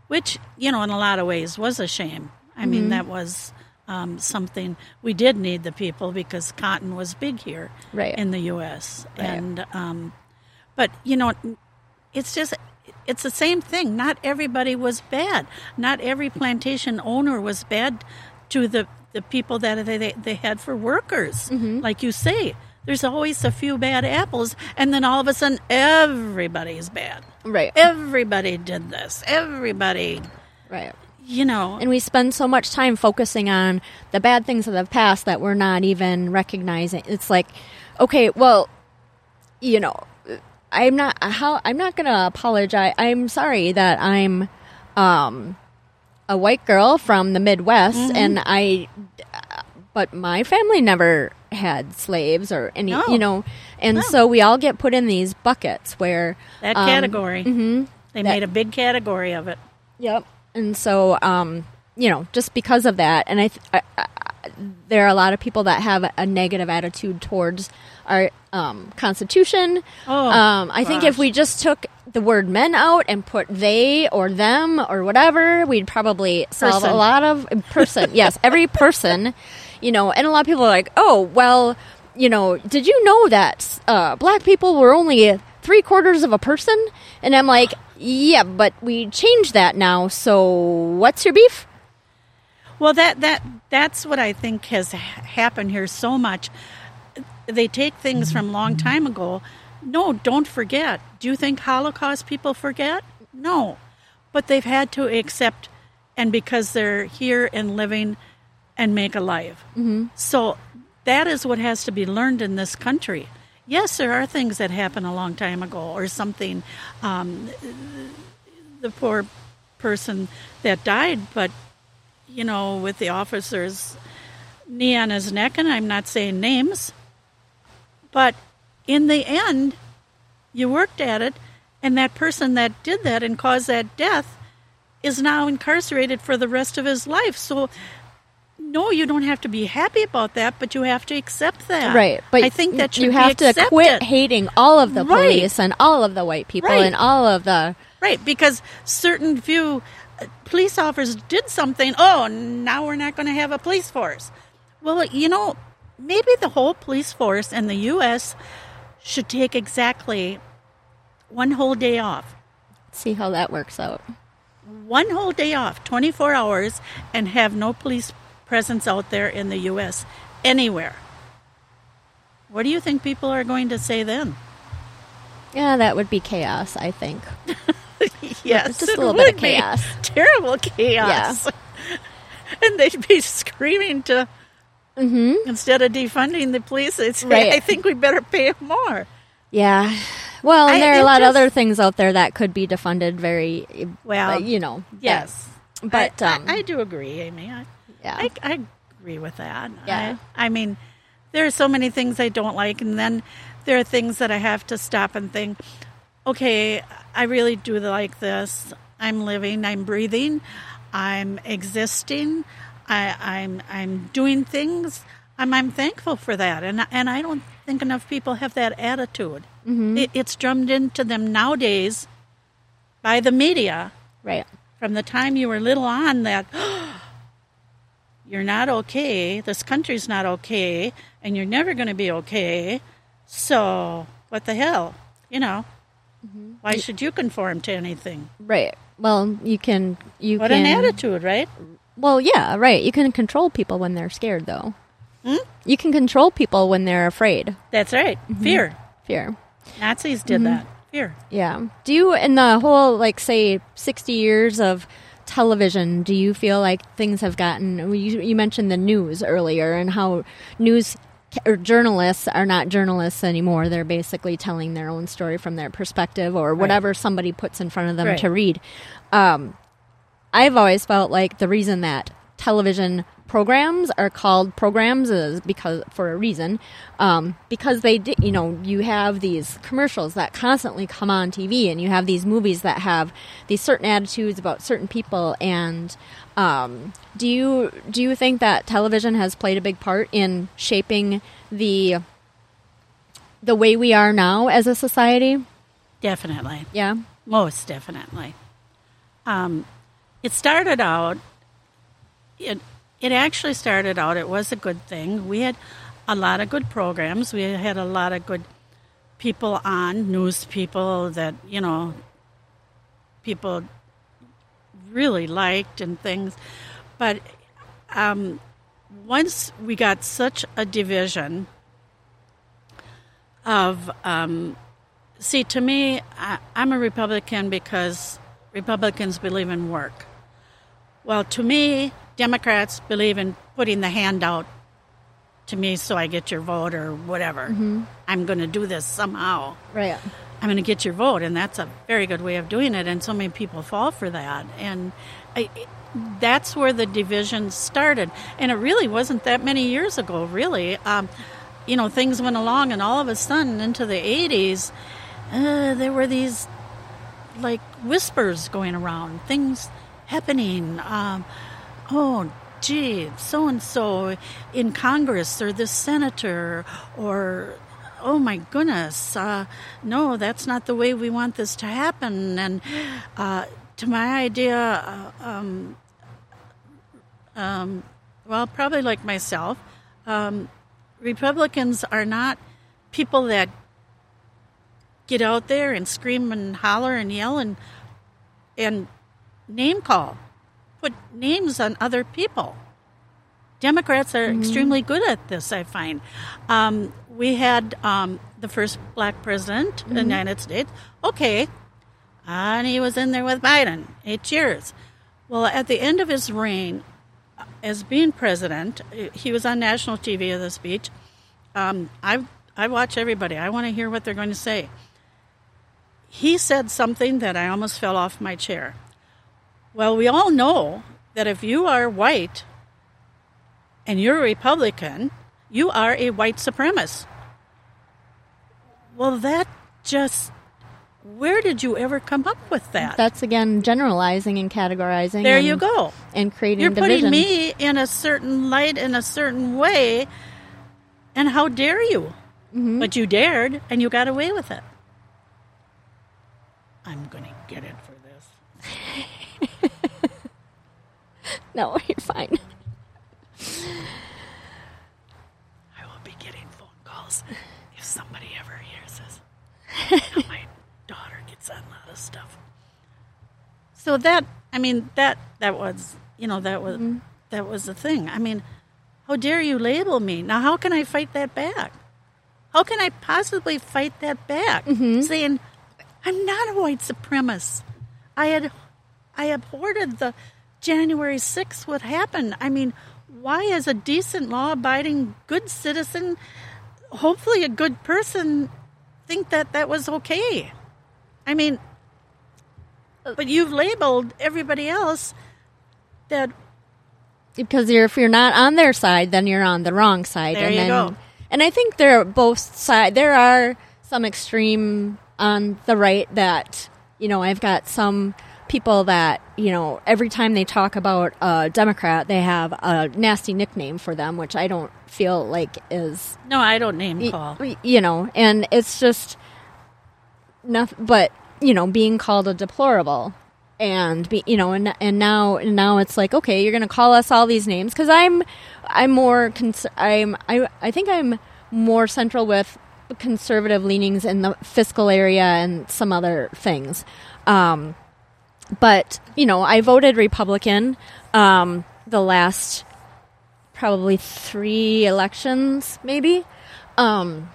which, you know, in a lot of ways was a shame. I Mm-hmm. mean, that was um, something we did need the people because cotton was big here Right. in the U.S. Right. And, um, but, you know, it's just it's the same thing. Not everybody was bad. Not every plantation owner was bad to the the people that they they, they had for workers. Mm-hmm. Like you say, there's always a few bad apples, and then all of a sudden everybody's bad. Right. Everybody did this. Everybody, Right. you know. And we spend so much time focusing on the bad things of the past that we're not even recognizing. It's like, okay, well, you know, I'm not how I'm not gonna apologize. I'm sorry that I'm um, a white girl from the Midwest, Mm-hmm. and I, but my family never had slaves or any, No. you know, and so we all get put in these buckets where that um, category. mhm, They that- made a big category of it. Yep. And so, um, you know, just because of that, and I, th- I, I, there are a lot of people that have a negative attitude towards our um, Constitution. Oh, um, I think if we just took the word men out and put they or them or whatever, we'd probably solve Person. a lot of person. yes, every person. You know, and a lot of people are like, oh, well, you know, did you know that uh, black people were only three quarters of a person? And I'm like, yeah, but we changed that now. So what's your beef? Well, that that that's what I think has happened here so much. They take things from long time ago. No, don't forget. Do you think Holocaust people forget? No, but they've had to accept, and because they're here and living, and make a life. Mm-hmm. So that is what has to be learned in this country. Yes, there are things that happened a long time ago, or something. Um, the poor person that died, but you know, with the officer's knee on his neck, and I'm not saying names, but in the end, you worked at it, and that person that did that and caused that death is now incarcerated for the rest of his life. So, no, you don't have to be happy about that, but you have to accept that. Right, but I think that you have to quit hating all of the Right. police and all of the white people Right. and all of the Right, because certain few uh, police officers did something. Oh, now we're not going to have a police force. Well, you know, maybe the whole police force in the U.S. should take exactly one whole day off. see how that works out. One whole day off, 24 hours, and have no police presence out there in the U.S. anywhere. What do you think people are going to say then? Yeah, that would be chaos. I think. Yes, just a it little bit of chaos. Terrible chaos. and they'd be screaming to instead of defunding the police, say, Mm-hmm. Right. "I think we better pay them more." Yeah. Well, and I- there are a lot of other things out there that could be defunded very Well, you know. Yes, but I, um, I, I do agree, Amy. I, yeah. I, I agree with that. Yeah. I, I mean, there are so many things I don't like, and then there are things that I have to stop and think. Okay, I really do like this. I'm living. I'm breathing. I'm existing. I, I'm I'm doing things. I'm I'm thankful for that, and and I don't think enough people have that attitude. It, it's drummed into them nowadays by the media right. from the time you were little on that you're not okay, this country's not okay, and you're never going to be okay. So, what the hell? You know, Mm-hmm. why should you conform to anything? Right. Well, you can you What can an attitude, right? Well, yeah, right. You can control people when they're scared though. Hmm? You can control people when they're afraid. That's right. Mm-hmm. Fear. Fear. Nazis Mm-hmm. did that. Fear. Yeah. Do you, in the whole, like, say, 60 years of television, do you feel like things have gotten. You, you mentioned the news earlier and how news or journalists are not journalists anymore. They're basically telling their own story from their perspective or whatever somebody puts in front of them Right. to read. Um, I've always felt like the reason that television programs are called programs is because for a reason um, because they di- you know you have these commercials that constantly come on TV and you have these movies that have these certain attitudes about certain people and um, do you do you think that television has played a big part in shaping the the way we are now as a society Definitely. yeah Most definitely. Um, it started out. It it actually started out. It was a good thing. We had a lot of good programs. We had a lot of good people on, news people that, you know, people really liked and things. But um, once we got such a division of, um, see, to me, I, I'm a Republican because Republicans believe in work. Well, to me, Democrats believe in putting the hand out to me so I get your vote or whatever. I'm going to do this somehow. Right. I'm going to get your vote, and that's a very good way of doing it. And so many people fall for that, and I, that's where the division started. And it really wasn't that many years ago, really. Um, you know, things went along, and all of a sudden, into the '80s, uh, there were these like whispers going around, things happening. Um, oh, gee, so and so in Congress or this senator or oh my goodness, uh, no, that's not the way we want this to happen. And uh, to my idea, uh, um, um, well, probably like myself, um, Republicans are not people that get out there and scream and holler and yell and and name call, put names on other people. Democrats are extremely good at this, I find. Um, we had um, the first black president in the United States. Okay. And he was in there with Biden, eight years. Well, at the end of his reign uh, as being president, he was on national TV of the speech. Um, I, I watch everybody, I want to hear what they're going to say. He said something that I almost fell off my chair. Well, we all know that if you are white and you're a Republican, you are a white supremacist. Well, that just, where did you ever come up with that? That's again generalizing and categorizing. there and, you go. And creating You're division. putting me in a certain light in a certain way, and how dare you? Mm-hmm. But you dared, and you got away with it. I'm going to get it for this. No, you're fine. I will be getting phone calls if somebody ever hears this. How my daughter gets on a lot of stuff. So that I mean that that was you know that was mm-hmm. that was the thing. I mean, how dare you label me? Now how can I fight that back? How can I possibly fight that back? Mm-hmm. Saying I'm not a white supremacist. I had I abhorred the January 6th what happened. I mean, why as a decent law abiding good citizen, hopefully a good person think that that was okay? I mean, uh, but you've labeled everybody else that because you're if you're not on their side, then you're on the wrong side. There and you then, go. And I think there are both side. There are some extreme on the right that you know. I've got some people that you know every time they talk about a Democrat, they have a nasty nickname for them, which I don't feel like is no, I don't name call. y- you know, and it's just nothing. But you know, being called a deplorable, and be you know, and and now and now it's like okay, you're going to call us all these names because I'm I'm more cons- I'm I I think I'm more central with conservative leanings in the fiscal area and some other things. Um, but you know, I voted Republican um, the last probably three elections, maybe. Um,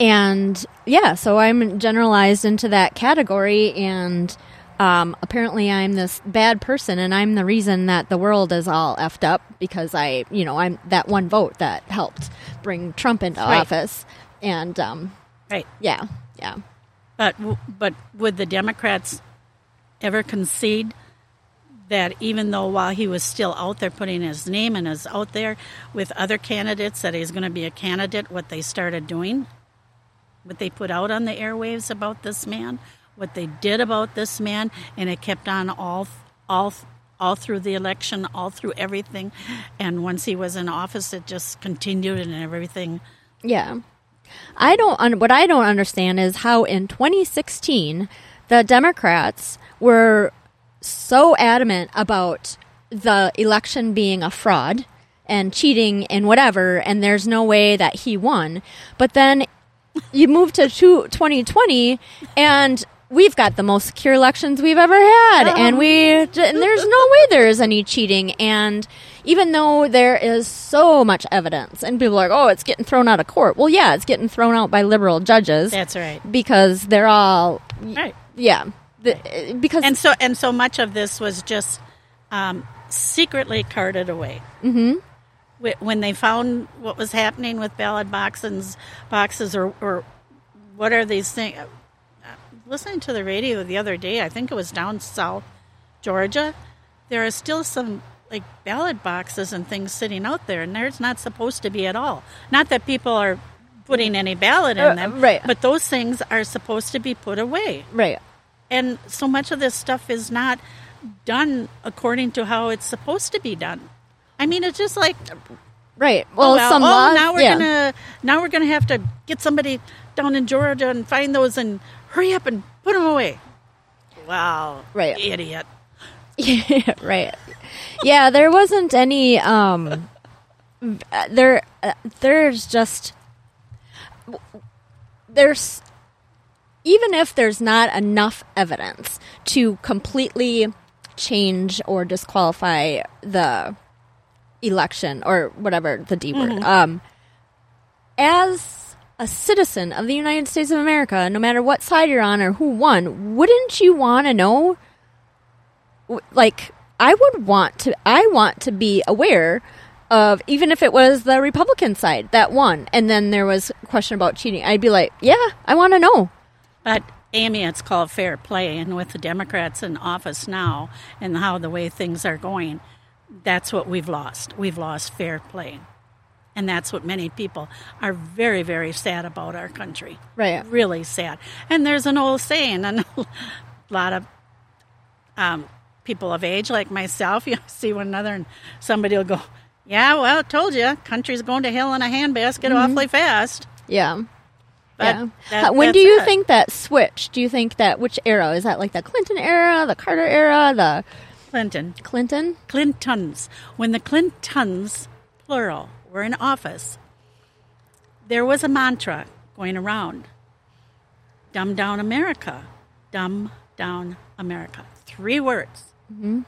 and yeah, so I'm generalized into that category, and um, apparently I'm this bad person, and I'm the reason that the world is all effed up because I, you know, I'm that one vote that helped bring Trump into Right. office, and um, Right. yeah, yeah. But but would the Democrats ever concede that even though while he was still out there putting his name and is out there with other candidates that he's going to be a candidate, what they started doing, what they put out on the airwaves about this man, what they did about this man, and it kept on all all all through the election, all through everything, and once he was in office, it just continued and everything. Yeah. I don't what I don't understand is how in 2016 the Democrats were so adamant about the election being a fraud and cheating and whatever and there's no way that he won. But then you move to 2020 and we've got the most secure elections we've ever had uh-huh. and we and there's no way there's any cheating and even though there is so much evidence and people are like oh it's getting thrown out of court well yeah it's getting thrown out by liberal judges That's right. because they're all Right. yeah the, because And so and so much of this was just um, secretly carted away. Mm-hmm. When they found what was happening with ballot boxes, boxes, or, or what are these things? Listening to the radio the other day, I think it was down south Georgia. There are still some like ballot boxes and things sitting out there, and there's not supposed to be at all. Not that people are putting any ballot in Uh, them, right. But those things are supposed to be put away right and so much of this stuff is not done according to how it's supposed to be done. I mean, it's just like right well, oh, well, some oh, laws now we're yeah. gonna now we're gonna have to get somebody down in Georgia and find those and hurry up and put them away. Wow, Right. idiot. Yeah, right. Yeah, there wasn't any. Um, uh, there, uh, there's just there's even if there's not enough evidence to completely change or disqualify the election or whatever the D word. Um, as a citizen of the United States of America, no matter what side you're on or who won, wouldn't you want to know? Like, I would want to. I want to be aware of even if it was the Republican side that won, and then there was a question about cheating. I'd be like, yeah, I want to know. But Amy, it's called fair play, and with the Democrats in office now and how the way things are going, that's what we've lost. We've lost fair play. And that's what many people are very, very sad about our country. Right. Really sad. And there's an old saying, and a lot of um, people of age like myself, you see one another, and somebody will go, Yeah, well, told you, country's going to hell in a handbasket awfully fast. Yeah. But yeah. that- when do you it. think that switch? Do you think that which era is that? Like the Clinton era, the Carter era, the Clinton. Clinton? Clintons. When the Clintons, plural, were in office, there was a mantra going around dumb down America. Dumb down America. Three words. Mm-hmm.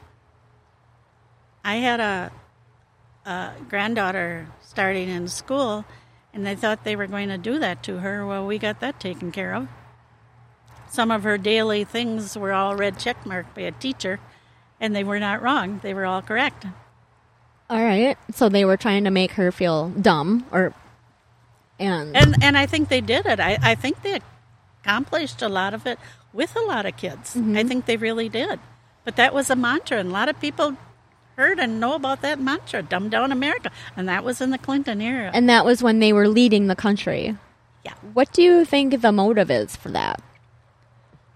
I had a, a granddaughter starting in school, and they thought they were going to do that to her. Well, we got that taken care of. Some of her daily things were all red check marked by a teacher, and they were not wrong. They were all correct. All right. So they were trying to make her feel dumb or and, And and I think they did it. I, I think they accomplished a lot of it with a lot of kids. Mm-hmm. I think they really did. But that was a mantra, and a lot of people heard and know about that mantra, "Dumb down America," and that was in the Clinton era. and that was when they were leading the country. yeah, What do you think the motive is for that?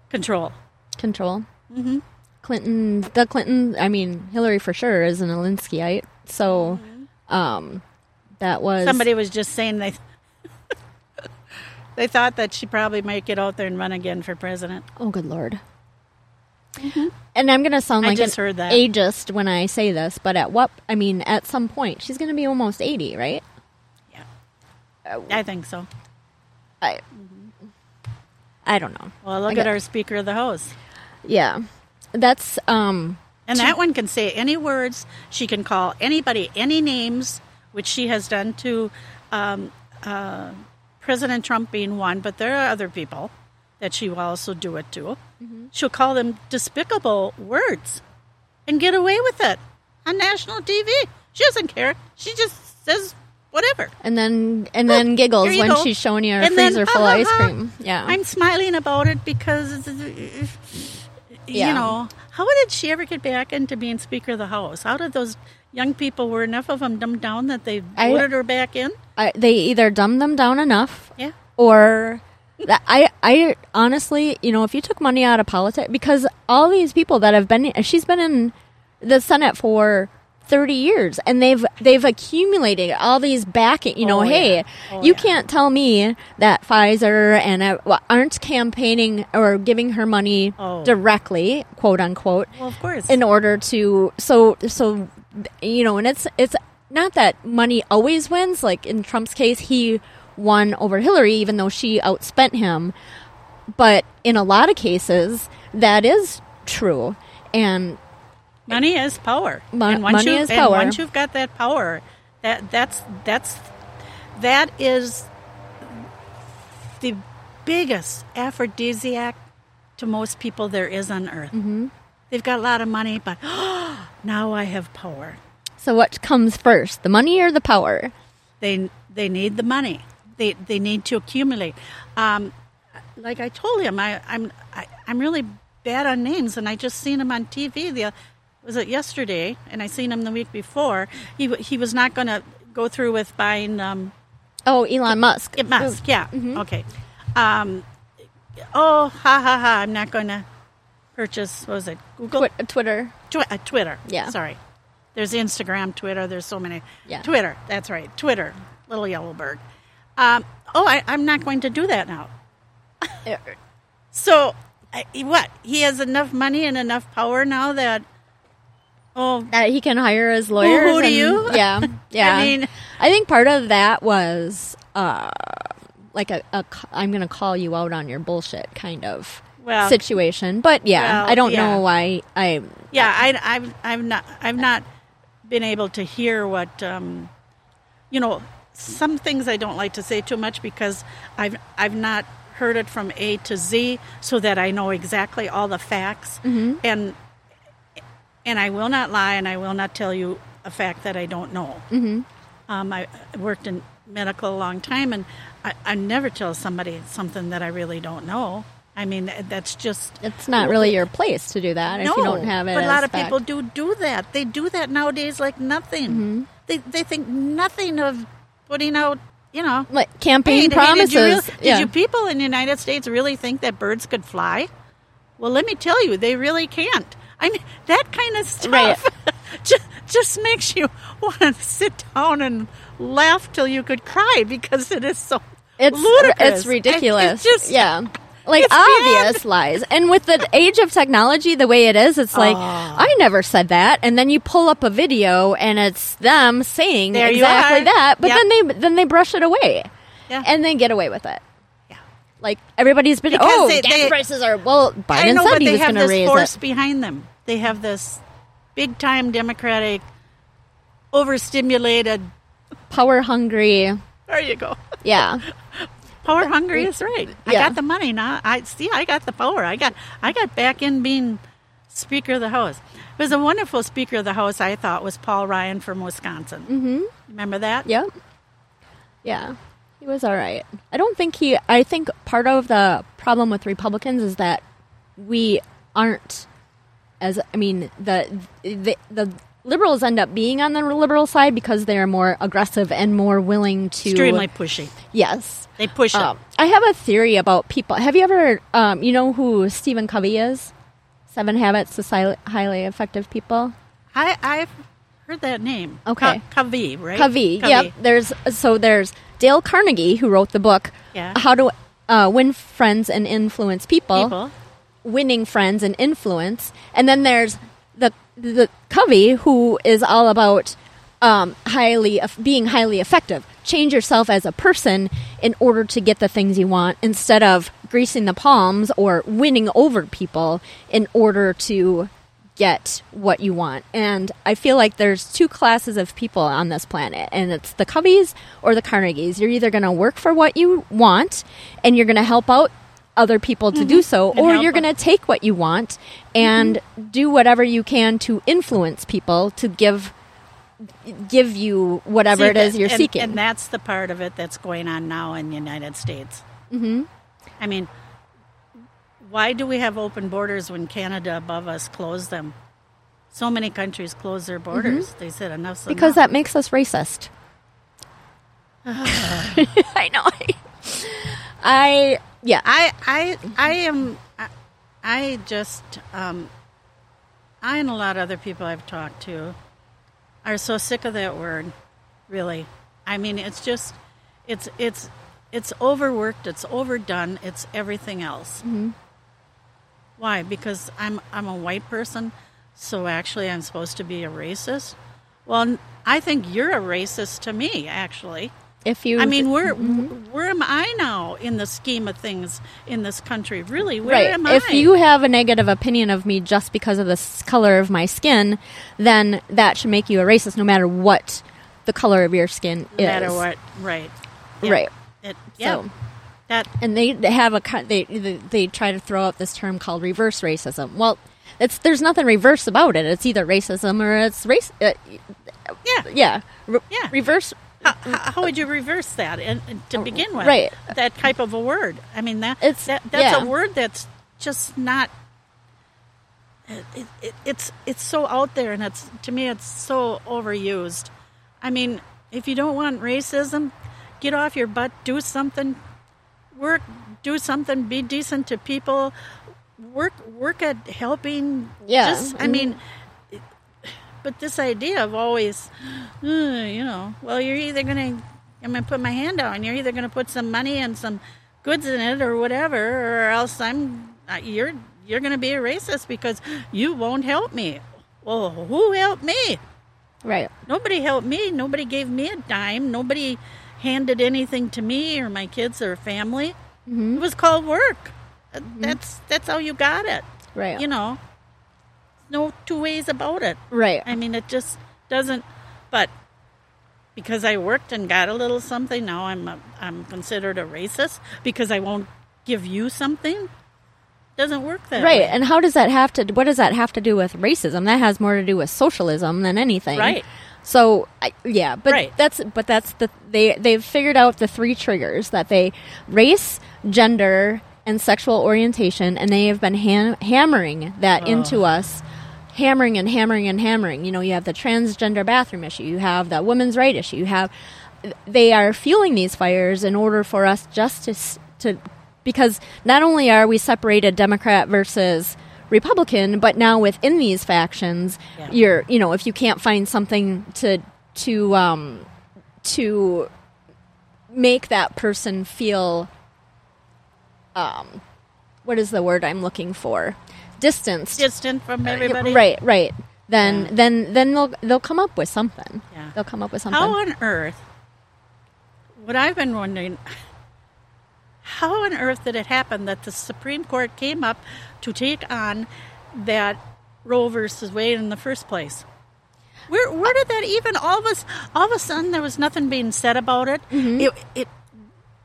control. Control. Mm-hmm. Clinton, the Clinton. I mean, Hillary for sure is an Alinskyite. So, um, that was Somebody was just saying they they thought that she probably might get out there and run again for president. Oh, good lord. And I'm going to sound I like just an heard that. ageist when I say this, but at what? I mean, at some point, she's going to be almost 80, right? Yeah, I think so. I, I don't know. Well, look at our Speaker of the House. Yeah, that's um. And that one can say any words. She can call anybody any names, which she has done to um, uh, President Trump being one, but there are other people that she will also do it to. She'll call them despicable words and get away with it on national TV. She doesn't care. She just says whatever. And then and then giggles when go. she's showing you her And then, freezer ha, full of ha, ice cream. Yeah, I'm smiling about it because, uh, Yeah. you know, how did she ever get back into being Speaker of the House? How did those young people, were enough of them dumbed down that they I- voted her back in? I, they either dumb them down enough, Yeah. or that I I honestly, you know, if you took money out of politics, because all these people that have been, she's been in the Senate for. 30 years and they've they've accumulated all these backing you know Oh, yeah. hey Oh, you yeah. can't tell me that Pfizer and uh, aren't campaigning or giving her money Oh. directly quote unquote Well, of course. in order to so so you know and it's it's not that money always wins. Like in Trump's case, he won over Hillary, even though she outspent him. But in a lot of cases, that is true. And Money is power. Mo- and once money you, is and power. once you've got that power, that that's that's that is the biggest aphrodisiac to most people there is on earth. Mm-hmm. They've got a lot of money, but now I have power. so, what comes first, the money or the power? They they need the money. They they need to accumulate. Um, like I told him, I, I'm I, I'm really bad on names, and I just seen him on TV. The was it yesterday, and I seen him the week before. He he was not going to go through with buying um, Oh, Elon Musk. it Musk. Yeah, okay. Um, oh, ha ha ha! I'm not going to purchase. What was it? Google. Twi- Twitter. Twi- uh, Twitter. Yeah. Sorry. There's Instagram, Twitter. There's so many. Yeah. Twitter. That's right. Twitter. Little yellow bird. Um, oh, I, I'm not going to do that now. So, I- what? He has enough money and enough power now that. Oh, that he can hire his lawyers. who do and- you? Yeah, yeah. I mean- I think part of that was uh, like a, a I'm going to call you out on your bullshit kind of Well- situation. But yeah, Well, I don't yeah. know why I. yeah. I, I've, I've not, I've not been able to hear what, um, you know, some things I don't like to say too much because I've, I've not heard it from A to Z, so that I know exactly all the facts, and, and I will not lie, and I will not tell you a fact that I don't know. Mm-hmm. Um, I worked in medical a long time, and I, I never tell somebody something that I really don't know. I mean, that's just It's not really your place to do that if you don't have it. but a lot of fact. people do do that. They do that nowadays like nothing. Mm-hmm. They they think nothing of putting out. You know, like campaign hey, promises. did, you did yeah. you people in the United States really think that birds could fly? Well, let me tell you, they really can't. I mean, that kind of stuff Right. just, just makes you want to sit down and laugh till you could cry because it is so it's ludicrous. it's ridiculous. It's just yeah. Like it's obvious lies. And with the age of technology the way it is, it's like Oh. I never said that and then you pull up a video and it's them saying There exactly that, but Yep. then they then they brush it away. Yeah. And they get away with it. Yeah. Like everybody's been Because oh they- gas they- prices are well I Biden know, said he they was going to this raise force it. behind them. They have this big time Democratic overstimulated. Power hungry. There you go. Yeah. Power hungry is right. I got the money now. I see. I got the power. I got. I got back in being Speaker of the House. It was a wonderful Speaker of the House. I thought was Paul Ryan from Wisconsin. Mm-hmm. Remember that? Yep. Yeah. He was all right. I don't think he. I think part of the problem with Republicans is that we aren't as. I mean, the the the liberals end up being on the liberal side because they're more aggressive and more willing to. Extremely pushy. Yes. They push. Um, I have a theory about people. Have you ever, um, you know who Stephen Covey is? Seven Habits of Sil- Highly Effective People. I I've heard that name. Okay. Co- Covey, right? Covey. Yep. There's so there's Dale Carnegie who wrote the book Yeah. How to uh, Win Friends and Influence People, People. Winning Friends and Influence, and then there's the Covey who is all about um, highly being highly effective. Change yourself as a person in order to get the things you want instead of greasing the palms or winning over people in order to get what you want. And I feel like there's two classes of people on this planet, and it's the Coveys or the Carnegies. You're either going to work for what you want and you're going to help out other people to do mm-hmm. so, And or you're going to take what you want and mm-hmm. do whatever you can to influence people to give give you whatever See, it is you're and, seeking. And that's the part of it that's going on now in the United States. Mm-hmm. I mean, why do we have open borders when Canada above us closed them? So many countries close their mm-hmm. borders. They said enough's because enough. that makes us racist. Ah. I know. I yeah. I I I am I, I just um, I and a lot of other people I've talked to are so sick of that word. Really, I mean, it's just it's it's it's overworked. It's overdone. It's everything else. Why? Because I'm I'm a white person, so actually I'm supposed to be a racist. Well, I think you're a racist to me, actually. If you, I mean, where Mm-hmm. where am I now in the scheme of things in this country? Really, where right. am I? If you have a negative opinion of me just because of the color of my skin, then that should make you a racist, no matter what the color of your skin no is. matter what, right? Yeah. Right. It, yeah. So- that and they they have a they they they try to throw out this term called reverse racism. Well, it's there's nothing reverse about it. It's either racism or it's race. Uh, yeah. yeah, Re- Yeah. Reverse. How, how would you reverse that and, and to begin with? Right. That type of a word. I mean that It's- that that's yeah. a word that's just not. It, it, it's it's so out there, and it's to me it's so overused. I mean, if you don't want racism, get off your butt, do something, work, do something, be decent to people, work work at helping. Yeah. Just, I mean, mm-hmm. But this idea of always, uh, you know, well, you're either going to, I'm going to put my hand out, and you're either going to put some money and some goods in it or whatever, or else I'm, you're, you're going to be a racist because you won't help me. Well, who helped me? Right. Nobody helped me. Nobody gave me a dime. Nobody handed anything to me or my kids or family. It was called work. Uh, That's that's how you got it. Right. You know, no two ways about it. Right. I mean, it just doesn't. But because I worked and got a little something, now I'm a, I'm considered a racist because I won't give you something. Doesn't work that Right. way. And how does that have to? What does that have to do with racism? That has more to do with socialism than anything. Right. So I, yeah, but Right. that's but that's the they they've figured out the three triggers that they race, gender, and sexual orientation, and they have been ham- hammering that oh. into us, hammering and hammering and hammering. You know, you have the transgender bathroom issue, you have the women's right issue, you have they are fueling these fires in order for us just to to because not only are we separated Democrat versus Republican, but now within these factions, Yeah. you're you know if you can't find something to to um to make that person feel um what is the word I'm looking for distanced distant from Uh, everybody. right right then Yeah. then then they'll they'll come up with something Yeah. they'll come up with something How on earth? What I've been wondering, how on earth did it happen that the Supreme Court came up to take on that Roe versus Wade in the first place? Where where did that even all of us all of a sudden there was nothing being said about it? Mm-hmm. It it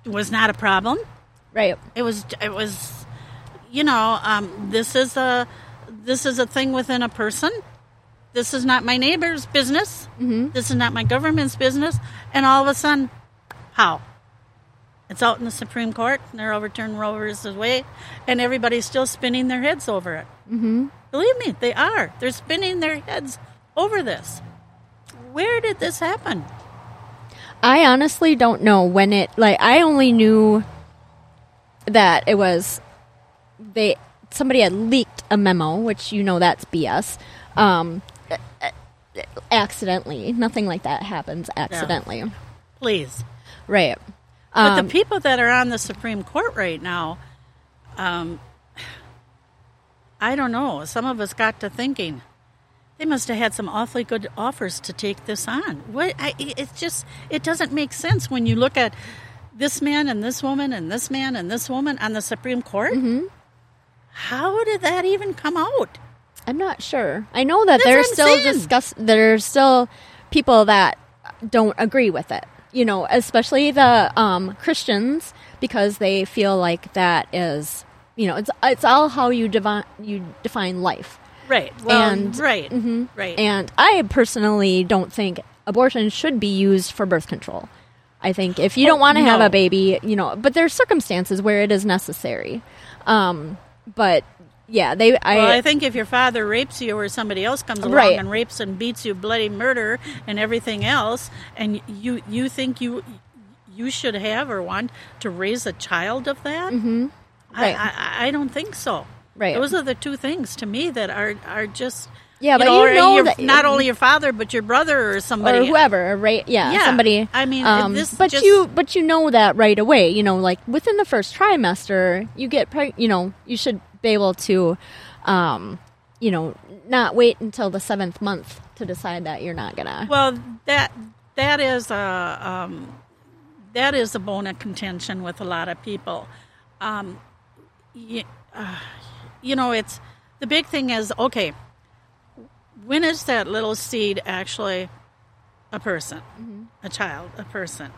was not a problem. right It was it was you know um, this is a this is a thing within a person. This is not my neighbor's business. Mm-hmm. This is not my government's business. And all of a sudden, how? It's out in the Supreme Court, and they're overturning Roe versus Wade, and everybody's still spinning their heads over it. Mm-hmm. Believe me, they are. They're spinning their heads over this. Where did this happen? I honestly don't know when it like I only knew that it was they somebody had leaked a memo, which you know that's BS. Um accidentally. Nothing like that happens accidentally. Please. Right. But Um, the people that are on the Supreme Court right now, um, I don't know. Some of us got to thinking they must have had some awfully good offers to take this on. What? I, it's just it doesn't make sense when you look at this man and this woman and this man and this woman on the Supreme Court. Mm-hmm. How did that even come out? I'm not sure. I know that That's there's still saying. discuss there's still people that don't agree with it. You know, especially the um, Christians because they feel like that is you know it's it's all how you define you define life. Right. Well, And- right. Mhm. Right. And I personally don't think abortion should be used for birth control. I think if you Oh, don't want to have a baby, you know, but there's circumstances where it is necessary. Um, but yeah, they I, Well, I think if your father rapes you or somebody else comes along Right. and rapes and beats you bloody murder and everything else, and you you think you you should have or want to raise a child of that, mm-hmm. Right. I, I I don't think so. Right. Those are the two things to me that are are just Yeah, but you know your- that- not only your father but your brother or somebody or whoever, right? Yeah, Yeah, somebody. I mean, um, this but just- you, but you know that right away. You know, like within the first trimester, you get, preg- you know, you should be able to, um, you know, not wait until the seventh month to decide that you're not gonna. Well, that that is a um, that is a bone of contention with a lot of people. Um, you, uh, you know, it's the big thing is okay. When is that little seed actually a person, mm-hmm. a child, a person?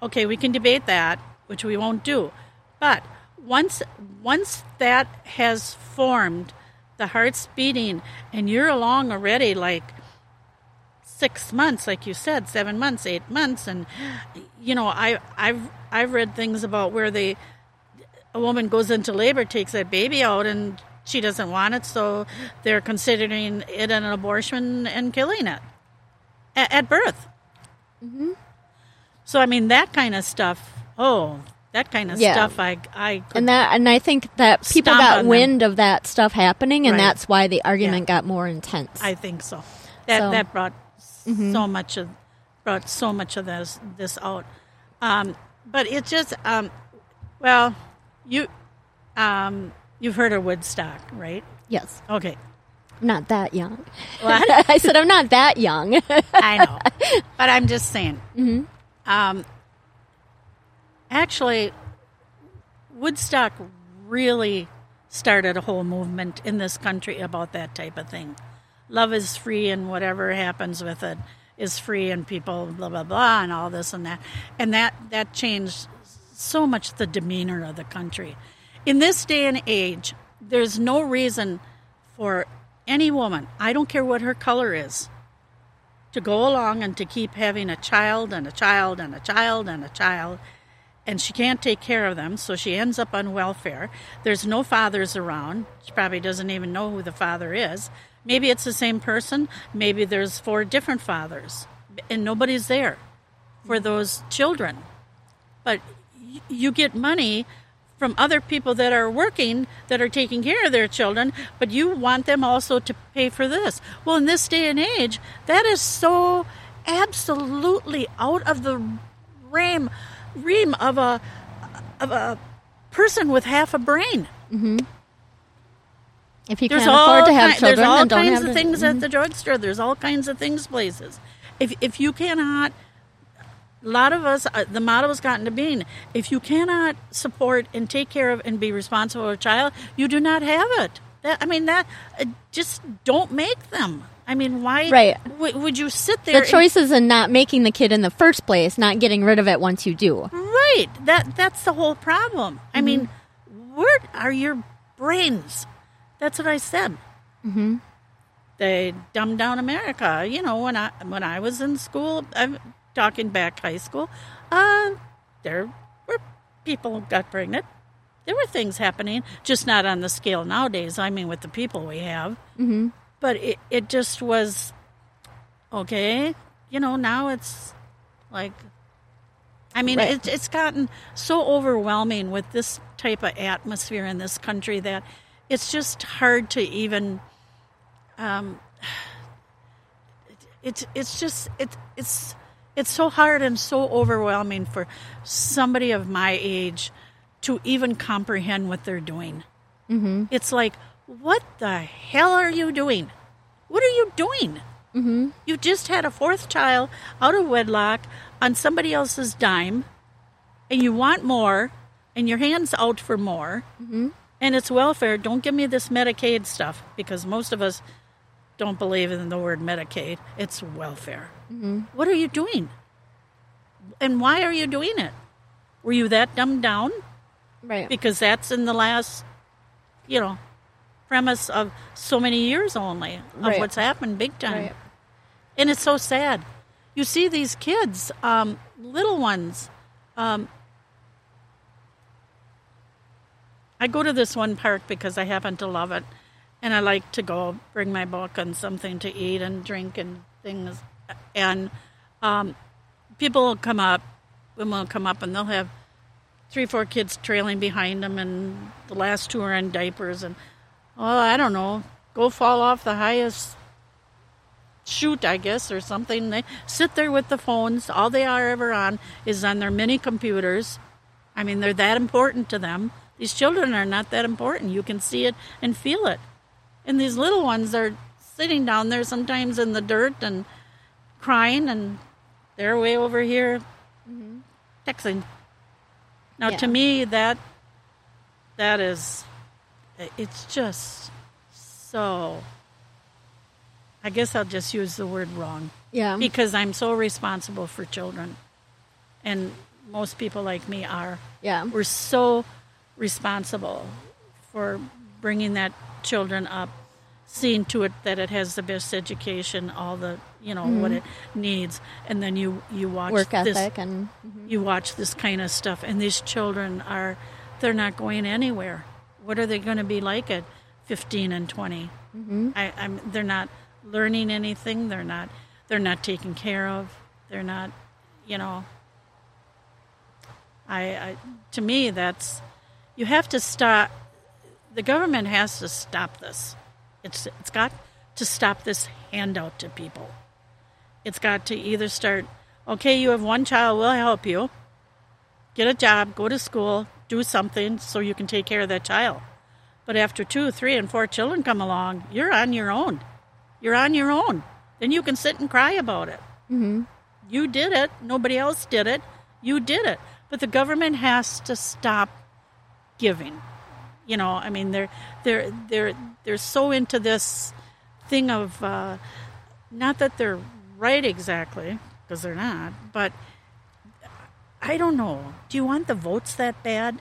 Okay, we can debate that, which we won't do. But once once that has formed, the heart's beating, and you're along already, like six months, like you said, seven months, eight months, and you know, I I've I've read things about where they a woman goes into labor, takes that baby out, and she doesn't want it, so they're considering it an abortion and killing it at, at birth. Mm-hmm. So I mean, that kind of stuff. Oh, that kind of Yeah. stuff. I I and that and I think that people got them. wind of that stuff happening, and Right. that's why the argument Yeah. got more intense. I think so. That So- that brought so much of brought so much of this this out. Um, but it just um, well, you um, you've heard of Woodstock, right? yes, Okay, I'm not that young. What? I said I'm not that young. I know, but I'm just saying. Um, actually, Woodstock really started a whole movement in this country about that type of thing. Love is free, and whatever happens with it is free, and people blah blah blah, and all this and that, and that that changed so much the demeanor of the country. In this day and age, there's no reason for any woman, I don't care what her color is, to go along and to keep having a child and a child and a child and a child and she can't take care of them so she ends up on welfare. There's no fathers around. She probably doesn't even know who the father is. Maybe it's the same person. Maybe there's four different fathers and nobody's there for those children. But you get money from other people that are working that are taking care of their children but you want them also to pay for this. Well in this day and age that is so absolutely out of the realm realm of a of a person with half a brain. Mm-hmm. If you there's can't afford to have ki- children, there's all kinds of things at mm-hmm. the drugstore. There's all kinds of things places. If if you cannot a lot of us uh, the motto has gotten to being if you cannot support and take care of and be responsible for a child you do not have it that i mean that uh, just don't make them i mean why Right. w- would you sit there The and- in not making the kid in the first place, not getting rid of it once you do. Right. That that's the whole problem. I mean, where are your brains? That's what I said. Mm-hmm. They dumbed down America. You know, when I when I was in school, I'm talking back high school. Uh, there were people got pregnant. There were things happening, just not on the scale nowadays. I mean, with the people we have. Mm-hmm. But it it just was okay. You know, now it's like I mean, Right. it's it's gotten so overwhelming with this type of atmosphere in this country that it's just hard to even. Um, it's it's just it's it's it's so hard and so overwhelming for somebody of my age to even comprehend what they're doing. Mm-hmm. It's like, what the hell are you doing? What are you doing? Mm-hmm. You just had a fourth child out of wedlock on somebody else's dime, and you want more, and your hand's out for more, mm-hmm. and it's welfare. Don't give me this Medicaid stuff because most of us don't believe in the word Medicaid. It's welfare. Mm-hmm. What are you doing? And why are you doing it? Were you that dumbed down? Right. Because that's in the last, you know, premise of so many years only of Right. what's happened big time. Right. And it's so sad. You see these kids, um, little ones. Um, I go to this one park because I happen to love it, and I like to go bring my book and something to eat and drink and things. And um, people will come up, women will come up, and they'll have three, four kids trailing behind them, and the last two are in diapers, and oh, I don't know, go fall off the highest chute, I guess, or something. They sit there with the phones. All they are ever on is on their mini computers. I mean, they're that important to them. These children are not that important. You can see it and feel it. And these little ones are sitting down there sometimes in the dirt and crying, and they're way over here mm-hmm. texting. Now, Yeah. to me, that that is, it's just so. I guess I'll just use the word wrong Yeah. because I'm so responsible for children, and most people like me are. Yeah. We're so responsible for bringing that children up, seeing to it that it has the best education, all the you know what it needs, and then you you watch Work this, ethic and you watch this kind of stuff, and these children are they're not going anywhere. What are they going to be like at 15 and 20? Mm-hmm. I, I'm they're not learning anything. They're not they're not taken care of. They're not, you know. I, I to me that's you have to stop. The government has to stop this. It's it's got to stop this handout to people. It's got to either start. Okay, you have one child. We'll help you. Get a job. Go to school. Do something so you can take care of that child. But after two, three, and four children come along, you're on your own. You're on your own. Then you can sit and cry about it. Mm-hmm. You did it. Nobody else did it. You did it. But the government has to stop giving. You know, I mean, they're they're they're they're so into this thing of uh, not that they're right exactly because they're not, but I don't know. Do you want the votes that bad?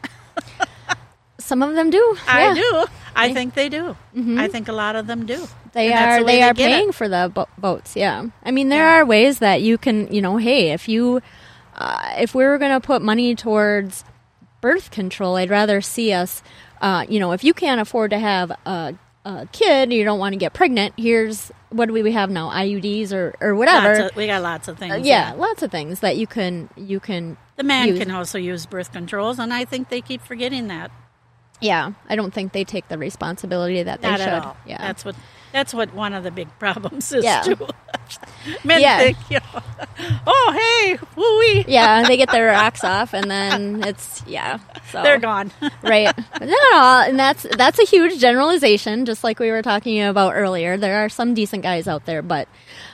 some of them do. I yeah. do. I think they do. I think a lot of them do. They are the way they are get it. paying for the bo- boats. Yeah, I mean there Yeah. are ways that you can you know hey if you uh, if we were going to put money towards birth control, I'd rather see us uh, you know if you can't afford to have a, a kid, you don't want to get pregnant. Here's what do we have now IUDs or or whatever. Lots of, we got lots of things. Uh, yeah, lots of things that you can you can The man use. can also use birth controls, and I think they keep forgetting that. Yeah, I don't think they take the responsibility that they Not should. at all. Yeah, That's what that's what one of the big problems is Yeah. too. Men Yeah. think, you know, oh hey, woo wee. yeah, they get their rocks off, and then it's yeah. So they're gone. right? Not all, and that's that's a huge generalization. Just like we were talking about earlier, there are some decent guys out there, but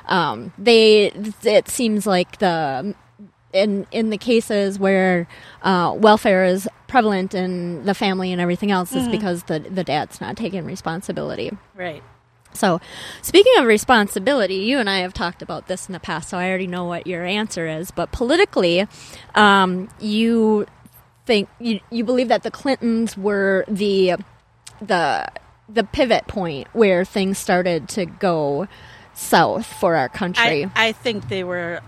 um, they it seems like the in in the cases where uh, welfare is prevalent in the family and everything else is because the the dad's not taking responsibility. right. So, speaking of responsibility, you and I have talked about this in the past, so I already know what your answer is. But politically, um, you think you you believe that the Clintons were the the the pivot point where things started to go south for our country, I, I think they were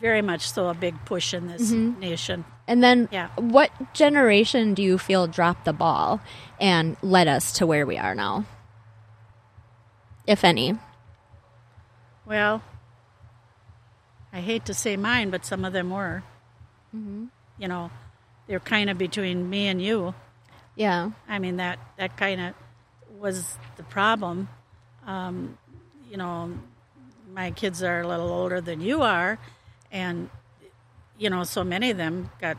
very much so a big push in this nation. and then yeah. what generation do you feel dropped the ball and led us to where we are now, if any? Well, I hate to say mine, but some of them were. You know, they're kind of between me and you. Yeah, I mean that that kind of was the problem. Um, you know, my kids are a little older than you are, and you know, so many of them got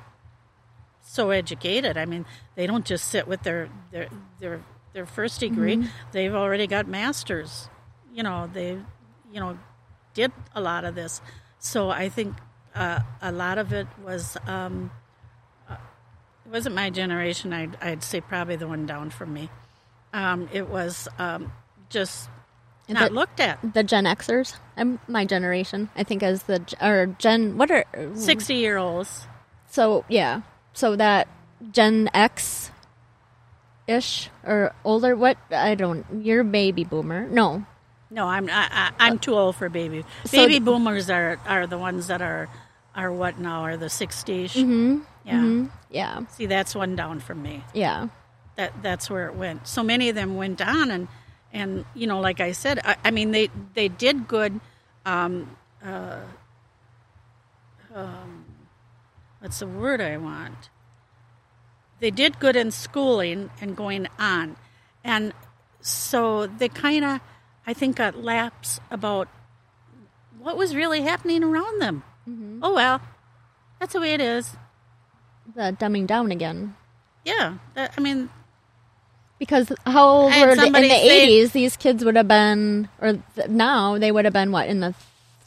so educated. I mean, they don't just sit with their their their their first degree; they've already got masters. You know, they you know did a lot of this. So I think uh, a lot of it was. Um, it wasn't my generation. I'd, I'd say probably the one down from me. Um, it was um, just not But- looked at. the Gen Xers. I'm my generation. I think as the or Gen what are Sixty year olds. so yeah. So that Gen X ish or older. What I don't. You're baby boomer. No. No, I'm I, I, I'm too old for baby. So- baby boomers are are the ones that are are what now are the 60s. Mm-hmm. Yeah. Yeah. See, that's one down from me. Yeah. that that's where it went. So many of them went on, and and you know, like I said, I, I mean, they they did good. Um, uh, um, what's the word I want? They did good in schooling and going on, and so they kind of, I think, got lapse about what was really happening around them. Oh well, that's the way it is. The dumbing down again. Yeah, that, I mean, Because how old were they in the eighties? These kids would have been, or th- now they would have been what in the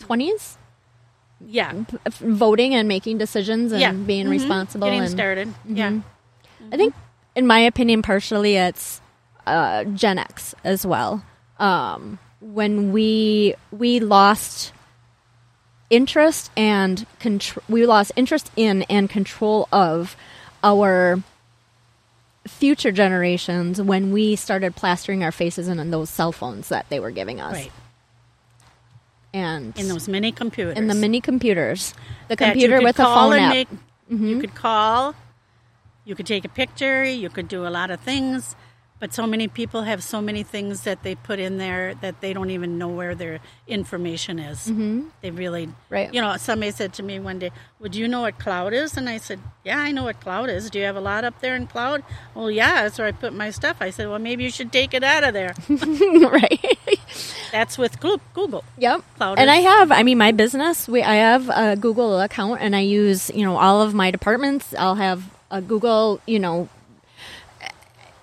twenties, Yeah. voting and making decisions and yeah. being Mhm. responsible. Getting and started. Yeah. I think, in my opinion, partially it's uh, Gen X as well. Um, when we we lost interest and contr- we lost interest in and control of our future generations when we started plastering our faces in, those cell phones that they were giving us Right. and In those mini computers. in the mini computers the computer with a phone app make- You mm-hmm. could call. You could take a picture. You could do a lot of things. But so many people have so many things that they put in there that they don't even know where their information is. Mm-hmm. They really, Right. You know, somebody said to me one day, "Would you know what cloud is?" And I said, "Yeah, I know what cloud is. Do you have a lot up there in cloud?" Well, yeah, that's where I put my stuff. I said, "Well, maybe you should take it out of there." right that's with Google. Yep. Clouders. And I have, I mean, my business, we, I have a Google account and I use, you know, all of my departments. I'll have a Google, you know,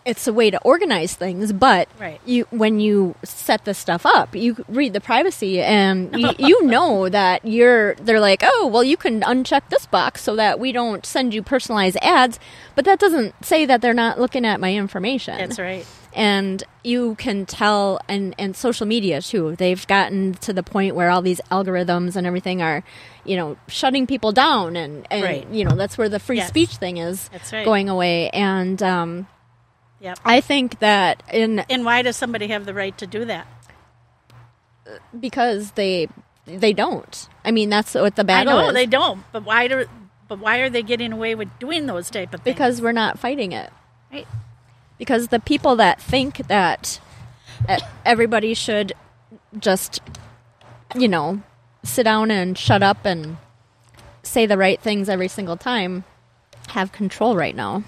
it's a way to organize things, but Right. you when you set this stuff up, you read the privacy and you, you know that you're they're like, "Oh, well you can uncheck this box so that we don't send you personalized ads." But that doesn't say that they're not looking at my information That's right. and you can tell and and social media too they've gotten to the point where all these algorithms and everything are you know shutting people down and and Right. you know that's where the free Yes. speech thing is That's right. going away and um Yep. i think that in And why does somebody have the right to do that? because they they don't i mean that's what the I battle know is they don't, but why do? But why are they getting away with doing those type of things? because we're not fighting it Right. because the people that think that everybody should just you know sit down and shut up and say the right things every single time have control right now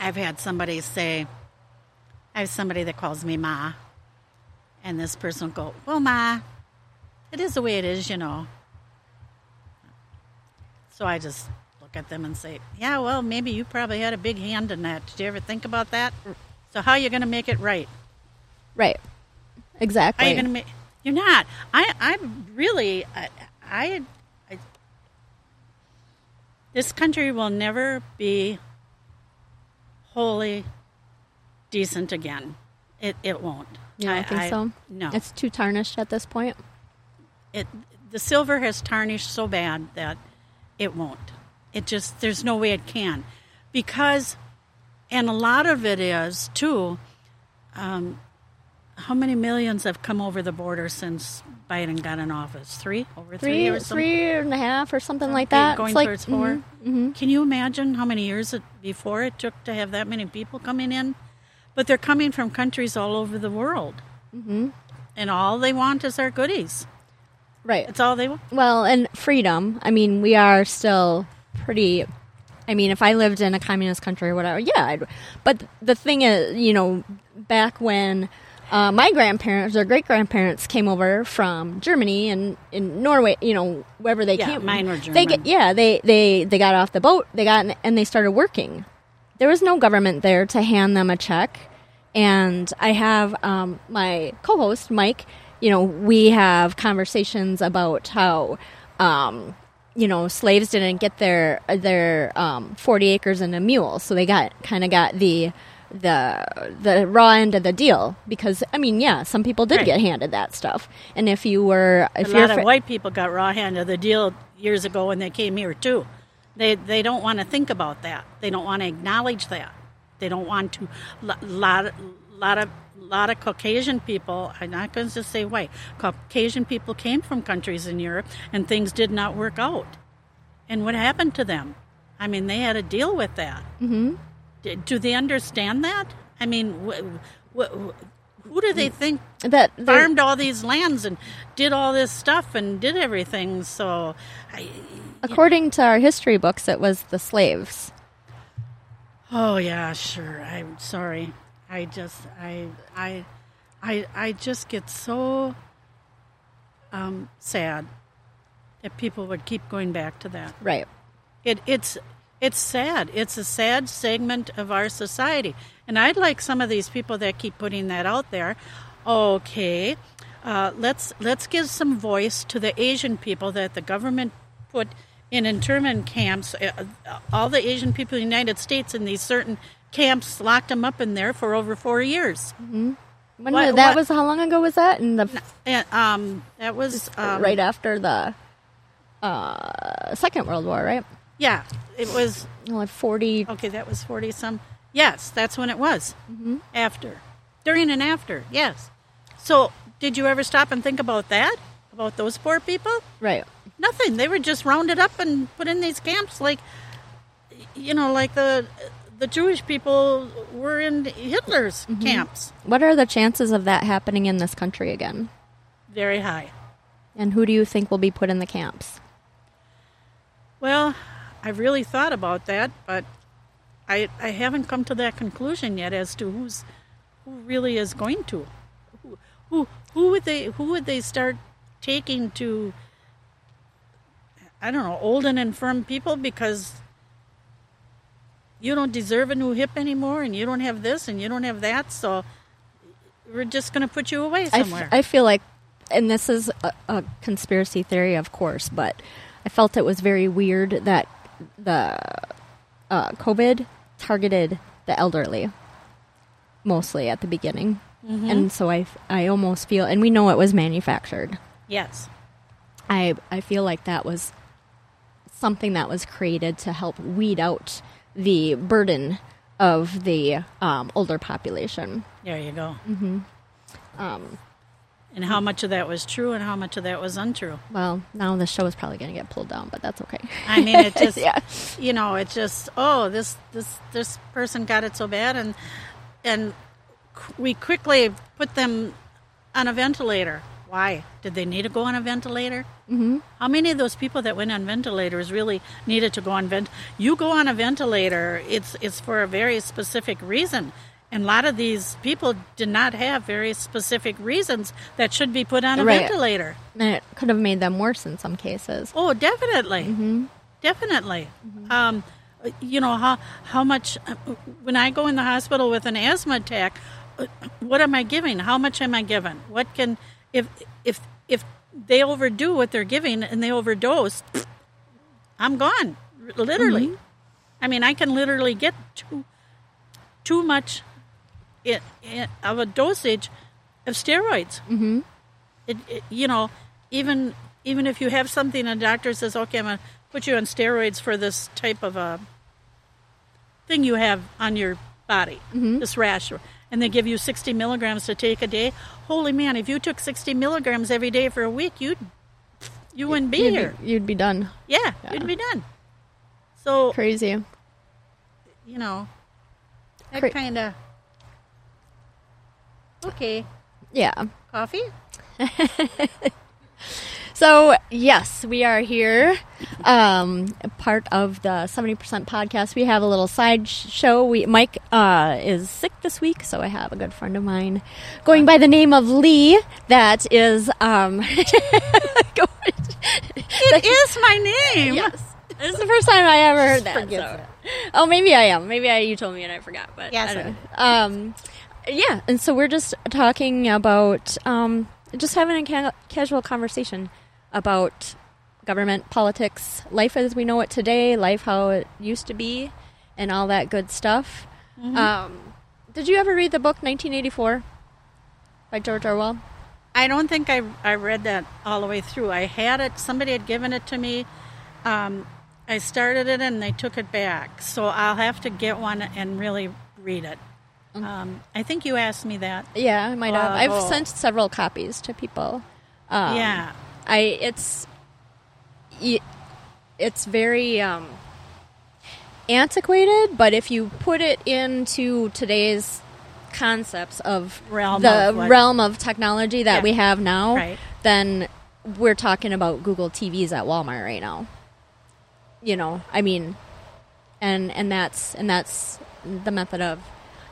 I've had somebody say, I have somebody that calls me Ma, and this person will go, Well, Ma, it is the way it is, you know. So I just look at them and say, Yeah, well, maybe you probably had a big hand in that. Did you ever think about that? So how are you going to make it right? right How are exactly you going to make? You're not. I. I'm really. I, I. I. This country will never be wholly decent again. It. It won't. you don't think so No. it's too tarnished at this point it. The silver has tarnished so bad that it won't. It just. There's no way it can, because, and a lot of it is too. Um, how many millions have come over the border since Biden got in office? Three? Over three, three or something? three and a half or something like that Going it's like towards 4 mhm, Can you imagine how many years it, before it took to have that many people coming in? But they're coming from countries all over the world. Mm-hmm. And all they want is our goodies. right It's all they want. Well, and freedom. I mean, we are still pretty. I mean, if I lived in a communist country or whatever, yeah. I'd, but the thing is, you know, back when uh, my grandparents or great grandparents came over from Germany and in Norway, you know, wherever they Yeah, came, mine were They get, German. yeah, they they they got off the boat. They got in, and they started working. There was no government there to hand them a check. And I have um, my co-host Mike. You know, we have conversations about how, um, you know, slaves didn't get their their um, forty acres and a mule, so they got kind of got the the the raw end of the deal because I mean, yeah, some people did Right. get handed that stuff, and if you were A if you're lot of fr- white people got raw hand of the deal years ago when they came here too. They they don't want to think about that. They don't want to acknowledge that. They don't want to. Lot lot lot of lot of Caucasian people. I'm not going to say white. Caucasian people came from countries in Europe and things did not work out. And what happened to them? I mean, they had to deal with that. Mm-hmm. Do, they understand that? I mean, wh- wh- who do they think that farmed all these lands and did all this stuff and did everything. So, I, according to our history books, it was the slaves. oh yeah, sure. I'm sorry. I just, I, I, I, I just get so um, sad that people would keep going back to that. Right. It, it's, It's sad. It's a sad segment of our society. And I'd like some of these people that keep putting that out there. Okay, uh, let's let's give some voice to the Asian people that the government put in internment camps. Uh, all the Asian people in the United States in these certain camps locked them up in there for over four years. When What- that what- was how long ago was that? In the And um, that was um, right after the uh, Second World War, right? Yeah, it was Like forty. okay. That was forty some. Yes, that's when it was. Mm-hmm. After, during, and after. Yes. So, did you ever stop and think about that? About those poor people? Right. Nothing. They were just rounded up and put in these camps, like you know, like the the Jewish people were in Hitler's camps. What are the chances of that happening in this country again? Very high. And who do you think will be put in the camps? Well, I've really thought about that, but I I haven't come to that conclusion yet as to who's who really is going to. Who who, who would they who would they start taking to I don't know, old and infirm people because you don't deserve a new hip anymore and you don't have this and you don't have that, so we're just going to put you away somewhere. I feel like, and this is a, a conspiracy theory, of course, but I felt it was very weird that the uh, COVID targeted the elderly mostly at the beginning. And so I, I almost feel, and we know it was manufactured. yes. I, I feel like that was something that was created to help weed out the burden of the um, older population. There you go. Mm-hmm. Um, and how much of that was true and how much of that was untrue? Well, now the show is probably going to get pulled down, but that's okay. I mean, it just, Yeah. you know, it just, oh, this, this, this person got it so bad, and, and we quickly put them on a ventilator. Why did they need to go on a ventilator? Mm-hmm. How many of those people that went on ventilators really needed to go on vent? You go on a ventilator, it's it's for a very specific reason. And a lot of these people did not have very specific reasons that should be put on a Right. ventilator. And it could have made them worse in some cases. Oh, definitely, definitely. Um, you know how how much when I go in the hospital with an asthma attack, uh, what am I giving? How much am I giving? What can if if if they overdo what they're giving and they overdose, I'm gone. Literally, I mean, I can literally get too too much it, it, of a dosage of steroids. Mm-hmm. It, it, you know, even even if you have something, a doctor says, "Okay, I'm gonna put you on steroids for this type of a thing you have on your body, this rash," and they give you 60 milligrams to take a day. Holy man! If you took 60 milligrams every day for a week, you'd you wouldn't be you'd, here. Be, you'd be done. yeah, you'd be done. So Crazy. you know, that Cra- kind of okay. Yeah. Coffee? So, yes, we are here. Um, part of the 70% podcast. We have a little side show. We Mike uh, is sick this week, so I have a good friend of mine going by the name of Lee that is. Um, It is my name. yes. This is the first time I ever heard that. So- Oh, maybe I am. Maybe I, you told me and I forgot. But Yes, I don't know. Um, yeah, and so we're just talking about um, just having a ca- casual conversation about government, politics, life as we know it today, life how it used to be, and all that good stuff. Mm-hmm. Um, did you ever read the book 1984 by George Orwell? I don't think I, I read that all the way through. I had it, somebody had given it to me. Um, I started it and they took it back. So I'll have to get one and really read it. Um, I think you asked me that. Yeah, I might have. I've Oh. sent several copies to people. Um, yeah. I it's it's very um, antiquated, but if you put it into today's concepts of Realm the of realm of technology that Yeah. we have now, Right. then we're talking about Google TVs at Walmart right now. You know, I mean, and and that's and that's the method of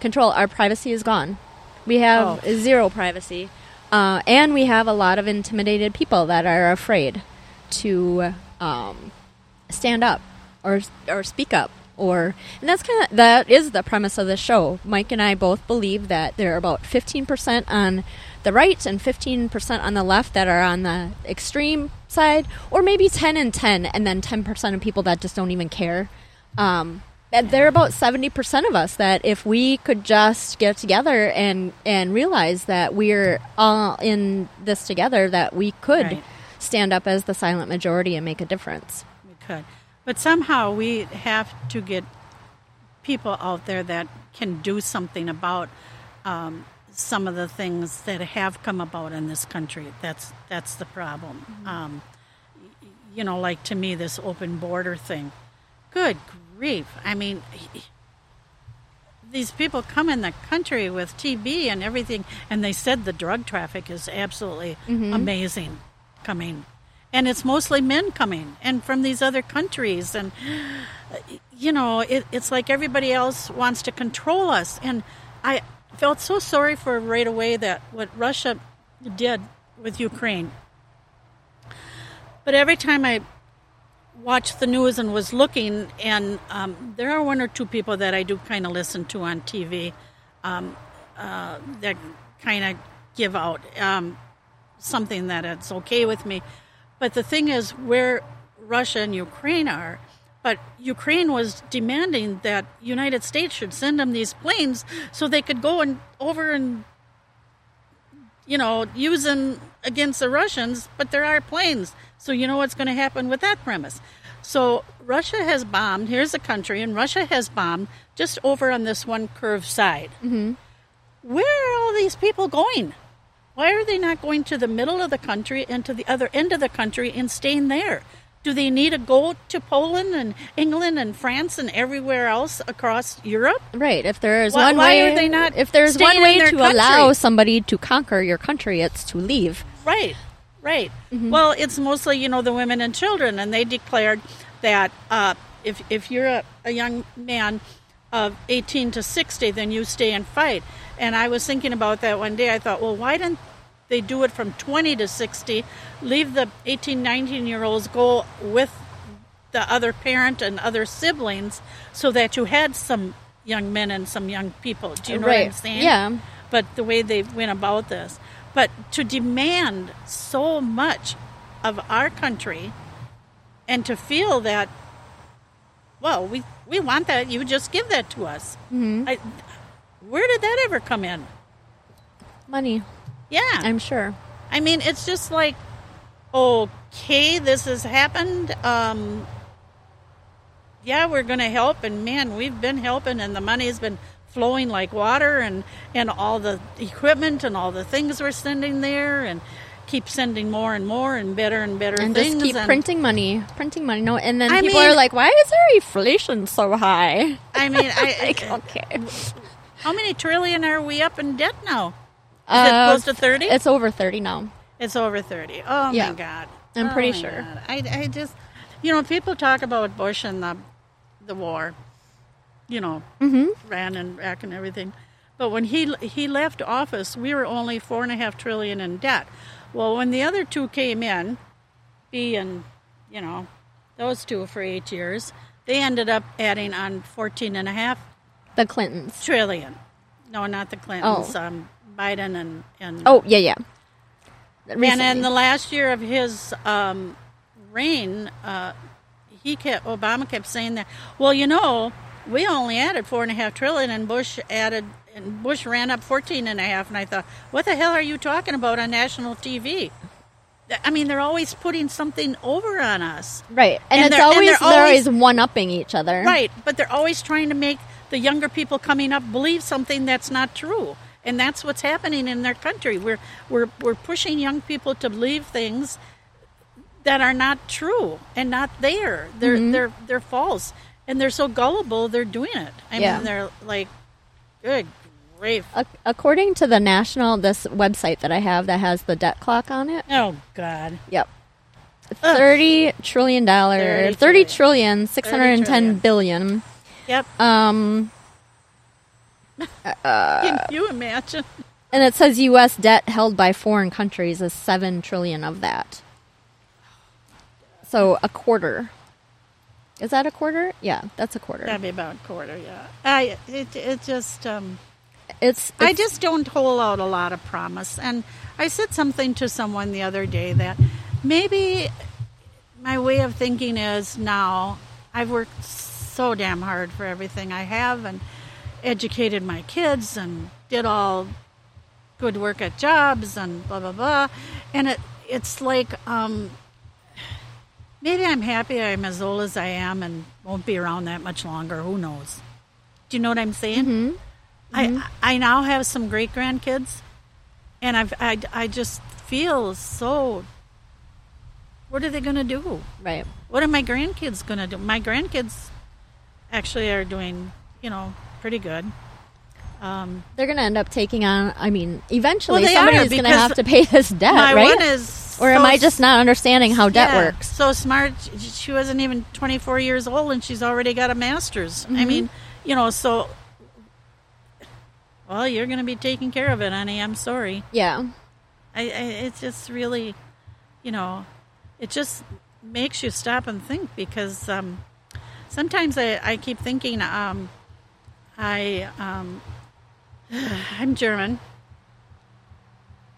control. Our privacy is gone. We have Oh. zero privacy, uh, and we have a lot of intimidated people that are afraid to um, stand up or or speak up or and that's kind of that is the premise of the show. Mike and I both believe that there are about 15% on the right and 15% on the left that are on the extreme side or maybe 10 and 10 and then 10% of people that just don't even care. Um, are about 70% of us that if we could just get together and and realize that we're all in this together that we could Right. stand up as the silent majority and make a difference. We could. But somehow we have to get people out there that can do something about um, some of the things that have come about in this country. That's that's the problem. Um, you know, like to me, this open border thing. Good grief! I mean, these people come in the country with TB and everything, and they said the drug traffic is absolutely mm-hmm. amazing coming. And it's mostly men coming and from these other countries. And, you know, it, it's like everybody else wants to control us. And I felt so sorry for right away that what Russia did with Ukraine. But every time I watched the news and was looking, and um, there are one or two people that I do kind of listen to on TV um, uh, that kind of give out um, something that it's okay with me. But the thing is, where Russia and Ukraine are, but Ukraine was demanding that United States should send them these planes so they could go and over and you know use them against the Russians. But there are planes, so you know what's going to happen with that premise. So Russia has bombed. Here's a country, and Russia has bombed just over on this one curved side. Mm-hmm. Where are all these people going? Why are they not going to the middle of the country and to the other end of the country and staying there? Do they need to go to Poland and England and France and everywhere else across Europe? Right. If there is Why- one why way, are they not if there's one way to allow somebody to conquer your country, it's to leave. Right, right. Well, it's mostly you know the women and children, and they declared that uh, if if you're a, a young man of 18 to 60, then you stay and fight. And I was thinking about that one day. I thought, well, why didn't they do it from 20 to 60? Leave the 18, 19 year olds go with the other parent and other siblings, so that you had some young men and some young people. Do you know what I'm Right. saying? Yeah. but the way they went about this. But to demand so much of our country and to feel that, well, we, we want that, you just give that to us. Mm-hmm. I, where did that ever come in? Money, Yeah. I'm sure. I mean, it's just like, okay, this has happened. Um, yeah, we're going to help, and man, we've been helping, and the money's been flowing like water, and and all the equipment and all the things we're sending there, and keep sending more and more and better and better And things. just keep and, printing money, printing money. No, and then I people mean- are like, "Why is their inflation so high?" I mean, I, Like, okay, how many trillion are we up in debt now? Is Uh, it close to thirty? It's over thirty now. It's over 30. Oh Yeah. my God. I'm Oh, pretty sure. I, I just, you know, people talk about Bush and the, the war, you know, Mm-hmm. ran and Iraq and everything. But when he he left office, we were only four and a half trillion in debt. Well, when the other two came in, B and, you know, those two for eight years, they ended up adding on 14 and a half The Clintons. trillion. No, not the Clintons. Um, Biden and, and Oh yeah, yeah. and in the last year of his um, reign, uh, he kept Obama kept saying that. Well, you know, we only added four and a half trillion, and Bush added, and Bush ran up fourteen and a half. And I thought, what the hell are you talking about on national TV? I mean, they're always putting something over on us, right, and, and it's they're- and always they're they're always- always one upping each other. right? But they're always trying to make the younger people coming up believe something that's not true. And that's what's happening in their country. We're we're we're pushing young people to believe things that are not true and not there. They're Mm-hmm. they're they're false, and they're so gullible. They're doing it. I Yeah. mean, they're like, good grief. Ac- According to the national this website that I have that has the debt clock on it. Oh God. Yep. Thirty trillion dollars, 30 thirty trillion. trillion, six hundred and ten billion. Yep. Um, Can you imagine? and it says U.S. debt held by foreign countries is seven trillion of that. So a quarter. Is that a quarter? Yeah, that's a quarter. That'd be about a quarter. Yeah. I it it just um, It's, I just don't hold out a lot of promise. And I said something to someone the other day that maybe my way of thinking is now I've worked so damn hard for everything I have and educated my kids and did all good work at jobs and blah blah blah. And it it's like um, maybe I'm happy I'm as old as I am and won't be around that much longer. Who knows? Do you know what I'm saying? I I now have some great grandkids, and I've I, I just feel so. What are they going to do? right. What are my grandkids going to do? My grandkids actually are doing, you know, pretty good. Um, They're going to end up taking on. I mean, eventually Well, somebody's going to have to pay this debt, my right? one is, or am I just not understanding how debt yeah, works? So smart. She wasn't even 24 years old, and she's already got a master's. I Mm-hmm. mean, you know, so. Well, you're going to be taking care of it, honey. I'm sorry. Yeah. I, I it's just really, you know, it just makes you stop and think because um, sometimes I, I keep thinking um, I um, I'm German,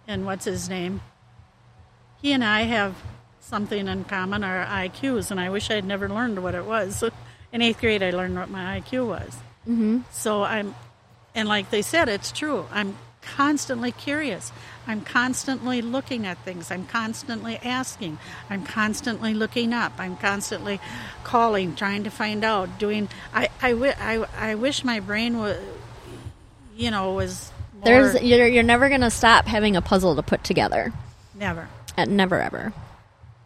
and what's his name? He and I have something in common, our IQs, and I wish I'd never learned what it was. In eighth grade, I learned what my IQ was. Mm-hmm. So I'm, and like they said, it's true. I'm constantly curious. I'm constantly looking at things. I'm constantly asking. I'm constantly looking up. I'm constantly calling, trying to find out, doing. I, I, I, I wish my brain was, you know, was more, There's you're, you're never going to stop having a puzzle to put together. never. Uh, never ever.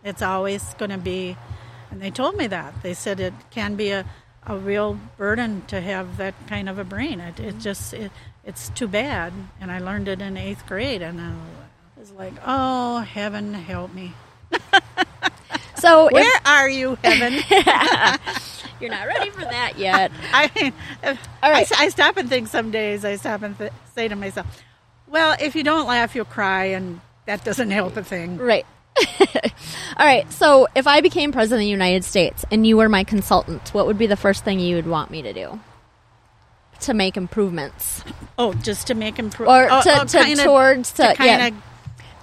It's always going to be, and they told me that. They said it can be a, a real burden to have that kind of a brain. It, it just, it, it's too bad. And I learned it in eighth grade, and I was like, oh, heaven help me. So if Where are you, heaven? you're not ready for that yet, I mean, All I. I stop and think some days, I stop and th- say to myself, well, if you don't laugh, you'll cry, and that doesn't help a thing. right? All right. So if I became president of the United States and you were my consultant, what would be the first thing you would want me to do to make improvements Oh, just to make improvements. or oh, to, oh, to kinda- towards to, to yeah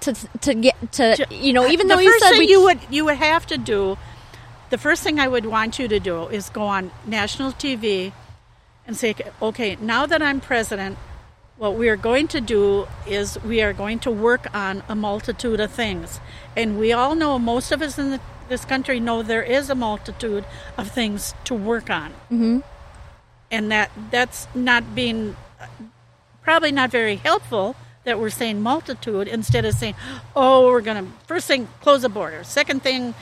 to to get to Ju- you know even the though you said we you would you would have to do the first thing i would want you to do is go on national tv and say okay now that i'm president what we are going to do is we are going to work on a multitude of things and we all know most of us in the, this country know there is a multitude of things to work on mm-hmm. and that that's not being probably not very helpful that we're saying multitude instead of saying, oh, we're going to first thing close the border, second thing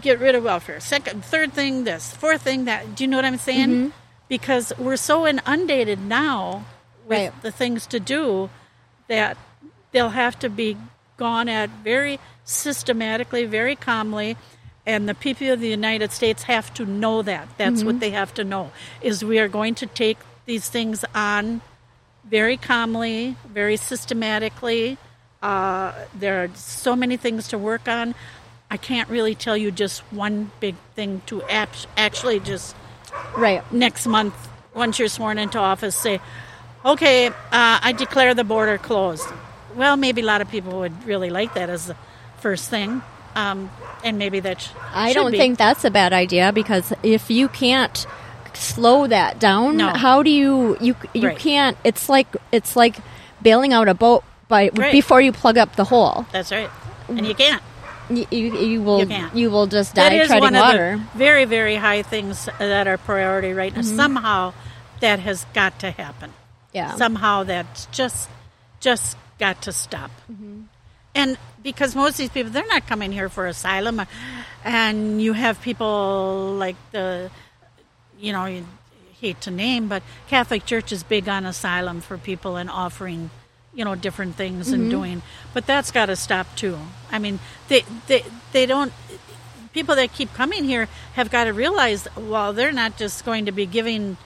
get rid of welfare, second, third thing this, fourth thing that. Do you know what I'm saying? Mm-hmm. Because we're so inundated now Right. the things to do that they'll have to be gone at very systematically, very calmly. And the people of the United States have to know that. That's Mm-hmm. what they have to know. Is we are going to take these things on very calmly, very systematically. Uh, there are so many things to work on. I can't really tell you just one big thing to act- actually just right next month, once you're sworn into office, say, okay, uh, I declare the border closed. Well, maybe a lot of people would really like that as the first thing. Um, and maybe that sh- I don't be. think that's a bad idea because if you can't slow that down, No. how do you you you Right. can't? It's like it's like bailing out a boat by Right. before you plug up the hole. That's right. And you can't. You you, you will You can't. will just die is treading one water. of the very, very high things that are priority right Mm-hmm. now. Somehow that has got to happen. Yeah. Somehow that's just just got to stop. Mm-hmm. And because most of these people, they're not coming here for asylum, and you have people like the, you know, you hate to name, but Catholic Church is big on asylum for people and offering, you know, different things Mm-hmm. and doing. But that's got to stop too. I mean, they they they don't. People that keep coming here have got to realize, well, they're not just going to be giving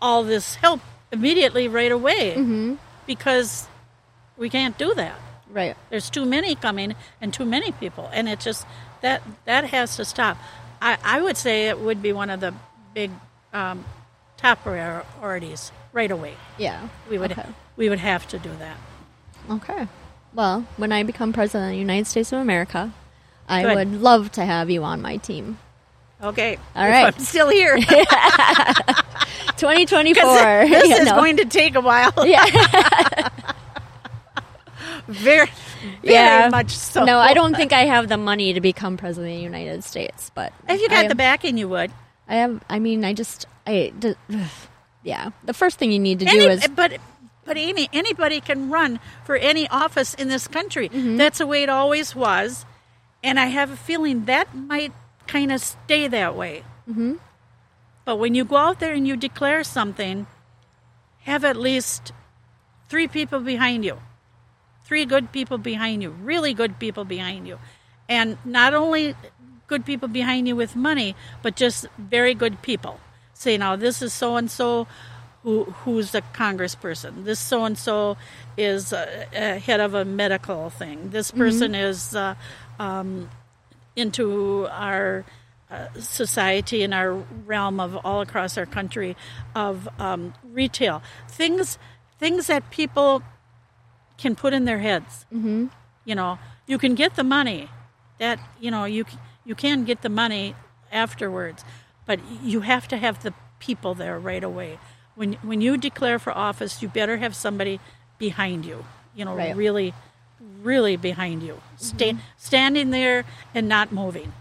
all this help immediately right away Mm-hmm. because we can't do that. right. There's too many coming and too many people, and it just that that has to stop. I, I would say it would be one of the big um, top priorities right away. Yeah. We would Okay. we would have to do that. Okay. Well, when I become president of the United States of America, I Good. would love to have you on my team. Okay. All right. I'm still here. 2024. this is know. going to take a while. Yeah. Very, very yeah. much so. No, I don't think I have the money to become president of the United States, but If you got I, the backing, you would. I have. I mean, I just. I. yeah. The first thing you need to do is. but but Amy, anybody can run for any office in this country. Mm-hmm. That's the way it always was, and I have a feeling that might kind of stay that way. Mm-hmm. But when you go out there and you declare something, have at least three people behind you, three good people behind you, really good people behind you, and not only good people behind you with money, but just very good people. Say now this is so and so who who's a congressperson. This so and so is a, a head of a medical thing. This person is uh, um, into our uh, society and our realm of all across our country of um, retail things things that people can put in their heads. Mm-hmm. You know, you can get the money. That you know you you can get the money afterwards, but you have to have the people there right away. When when you declare for office, you better have somebody behind you. You know, Right. really, really behind you, sta- standing there and not moving.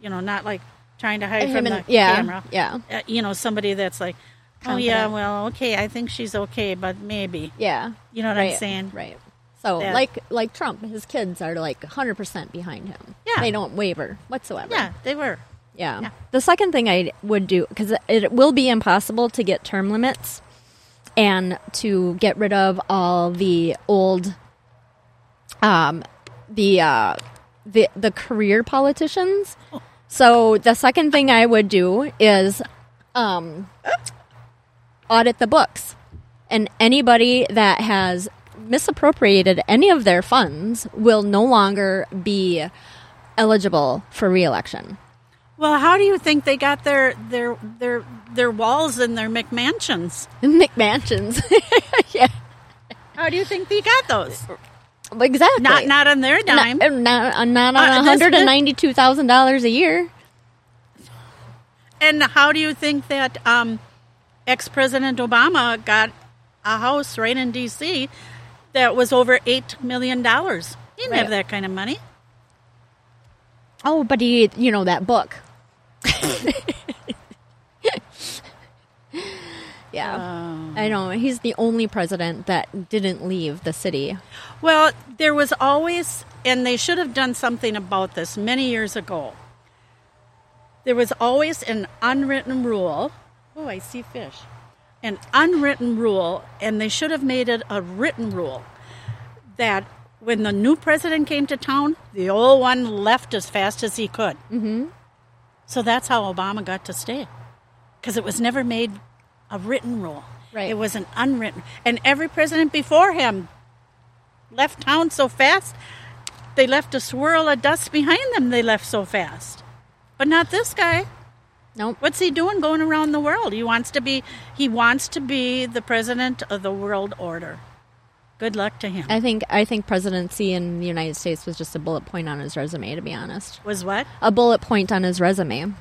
You know, not like trying to hide from the and- yeah, camera. yeah. Uh, you know, somebody that's like, oh yeah, well, okay, I think she's okay, but maybe. yeah. You know what right, I'm saying? Right. So, That- like like Trump, his kids are like 100% behind him. Yeah. They don't waver whatsoever. Yeah, they were. Yeah. Yeah. The second thing I would do, because it will be impossible to get term limits and to get rid of all the old, um, the, uh, the, the career politicians. So the second thing I would do is, um, audit the books. And anybody that has misappropriated any of their funds will no longer be eligible for reelection. Well, how do you think they got their their their their walls and their McMansions? McMansions. yeah, How do you think they got those? Exactly. Not not on their dime. Not, not, not Uh, on this- one hundred and ninety-two thousand dollars a year. And how do you think that um, ex President Obama got a house right in D.C. that was over eight million dollars? He didn't have that kind of money. Oh, but he, you know, that book. yeah, Oh. I know. He's the only president that didn't leave the city. Well, there was always, and they should have done something about this many years ago. There was always an unwritten rule. Oh, I see fish. An unwritten rule, and they should have made it a written rule that when the new president came to town, the old one left as fast as he could. Mm-hmm. So that's how Obama got to stay, because it was never made a written rule. Right. It was an unwritten, and every president before him left town so fast, they left a swirl of dust behind them. They left so fast, but not this guy. Nope. What's he doing going around the world? He wants to be he wants to be the president of the world order. Good luck to him. I think I think presidency in the United States was just a bullet point on his resume. To be honest, Was what? a bullet point on his resume.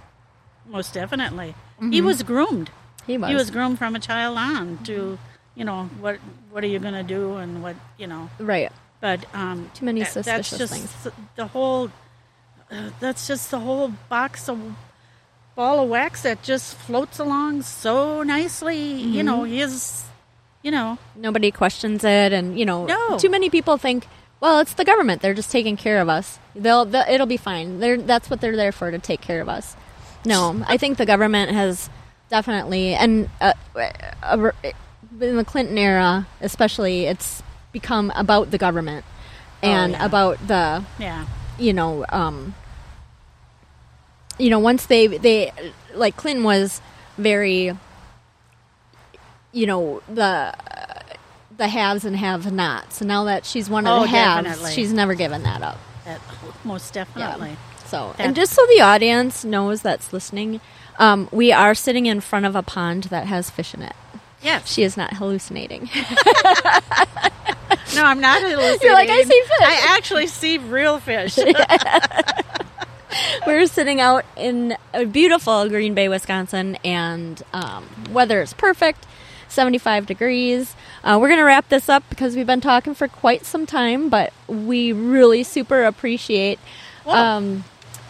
Most definitely. He mm-hmm. was groomed. He was. He was groomed from a child on to, you know, what what are you going to do and what, you know. right. But um Too many that- that's suspicious just things. the whole uh, that's just the whole box of ball of wax that just floats along so nicely. You know, Mm-hmm. his you know, Nobody questions it, and you know, No. too many people think, well, it's the government. They're just taking care of us. They'll, they'll it'll be fine. They're that's what they're there for to take care of us. No, I think the government has definitely, and uh, uh, in the Clinton era, especially, it's become about the government and yeah. about the yeah. you know, um, you know, once they they like Clinton was very, you know, the the haves and have nots. So now that she's one of Oh, the haves, definitely. she's never given that up. That, most definitely. So So, and just so the audience knows that's listening, um, we are sitting in front of a pond that has fish in it. Yes. She is not hallucinating. No, I'm not hallucinating. You're like, I see fish. I actually see real fish. We're sitting out in a beautiful Green Bay, Wisconsin, and um, weather is perfect. 75 degrees. Uh, we're going to wrap this up because we've been talking for quite some time, but we really super appreciate um,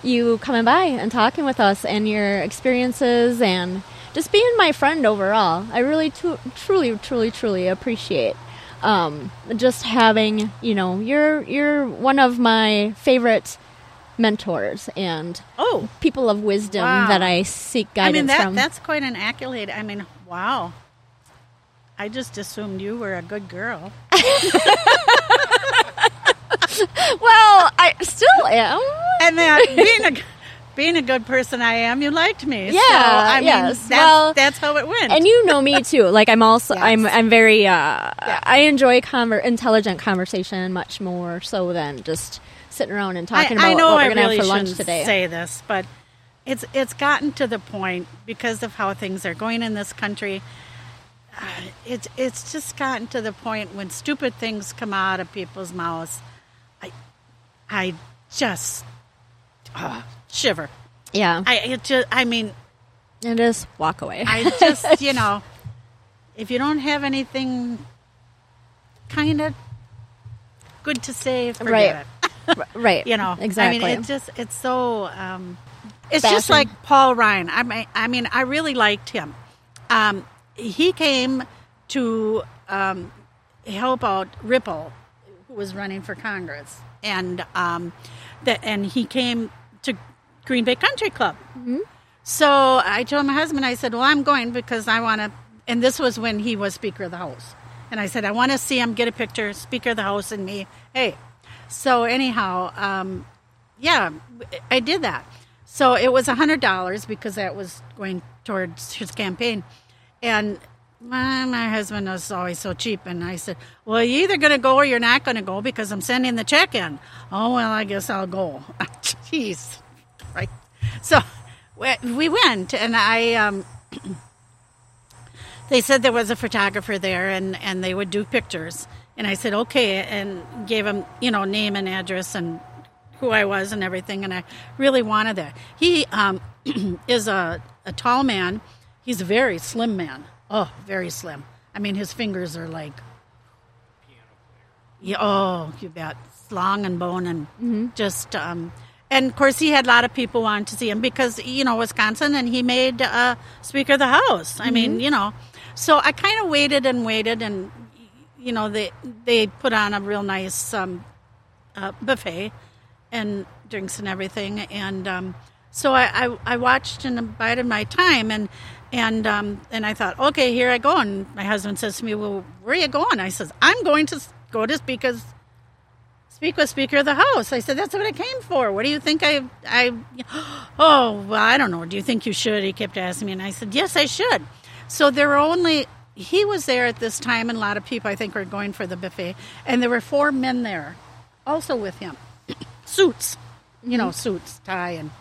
you coming by and talking with us and your experiences and just being my friend overall. I really, tu- truly, truly, truly appreciate um, just having you know you're you're one of my favorite mentors and oh, people of wisdom Wow. that I seek guidance I mean that from. that's quite an accolade. I mean, wow. I just assumed you were a good girl. well, I still am. And that being a being a good person I am, you liked me. so, Yeah, I mean, yes. that's, Well, that's how it went. And you know me too. Like I'm also Yes. I'm I'm very uh I enjoy conver- intelligent conversation much more so than just sitting around and talking I, about I know what I we're gonna really have for lunch today. say this, but it's it's gotten to the point because of how things are going in this country. Uh, it's it's just gotten to the point when stupid things come out of people's mouths. I just uh, shiver. yeah. I it just I mean and just walk away. I just you know if you don't have anything kind of good to say, forget Right. it. right. you know Exactly. i mean it just it's so um it's just like paul ryan i mean i mean i really liked him um he came to um help out ripple who was running for congress and um that and he came to green bay country club. So i told my husband i said well i'm going because i want to and this was when he was speaker of the house. And i said i want to see him get a picture speaker of the house and me. Hey. So anyhow, um, yeah, I did that. So it was a hundred dollars because that was going towards his campaign, and my, my husband was always so cheap, and I said, "Well, you're either going to go or you're not going to go because I'm sending the check in." Oh well, I guess I'll go. Jeez, right? So we, we went, and I. Um, they said there was a photographer there and, and they would do pictures. And I said, okay, and gave him, you know, name and address and who I was and everything. And I really wanted that. He um, is a, a tall man. He's a very slim man. Oh, very slim. I mean, his fingers are like, yeah, oh, you bet. Long and bone and just, um, and of course, he had a lot of people wanting to see him because, you know, Wisconsin, and he made uh, Speaker of the House. I mean, you know, so I kind of waited and waited, and, you know, they, they put on a real nice um, uh, buffet and drinks and everything. And um, so I, I, I watched and abided my time, and and um, and I thought, okay, here I go. And my husband says to me, "Well, where are you going?" I says, "I'm going to go to speak as speak with Speaker of the House." I said, "That's what I came for. What do you think I I?" Oh, well, I don't know. Do you think you should? He kept asking me, and I said, "Yes, I should." So there were only he was there at this time, and a lot of people I think were going for the buffet, and there were four men there, also with him, suits, you know, suits, tie, and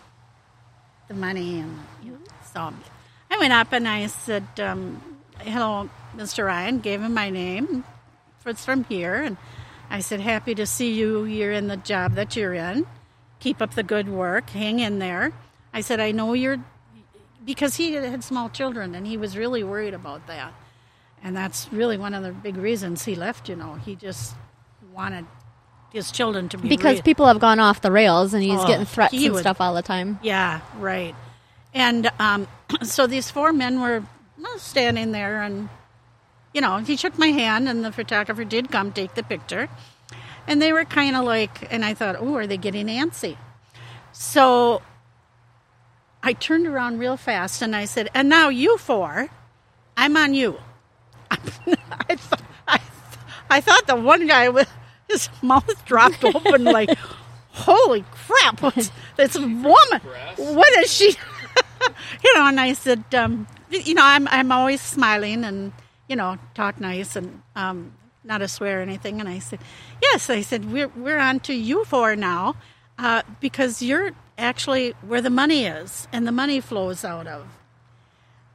the money, and you know, so I went up and I said, um, "Hello, Mr. Ryan." Gave him my name. It's from here, and I said, "Happy to see you. You're in the job that you're in. Keep up the good work. Hang in there." I said, "I know you're." Because he had small children and he was really worried about that. And that's really one of the big reasons he left, you know. He just wanted his children to be because rea- people have gone off the rails and he's Oh, getting threats he and would- stuff all the time. Yeah, right. And um, so these four men were standing there, and you know, he shook my hand, and the photographer did come take the picture. And they were kind of like, and I thought, oh, are they getting antsy? So I turned around real fast and I said, and now you four, I'm on you. I, th- I, th- I thought the one guy with his mouth dropped open like, holy crap, what's this woman? What is she? you know, and I said, um, you know, I'm, I'm always smiling and, you know, talk nice and um, not a swear or anything. And I said, yes, I said, we're, we're on to you four now uh, because you're, actually where the money is and the money flows out of.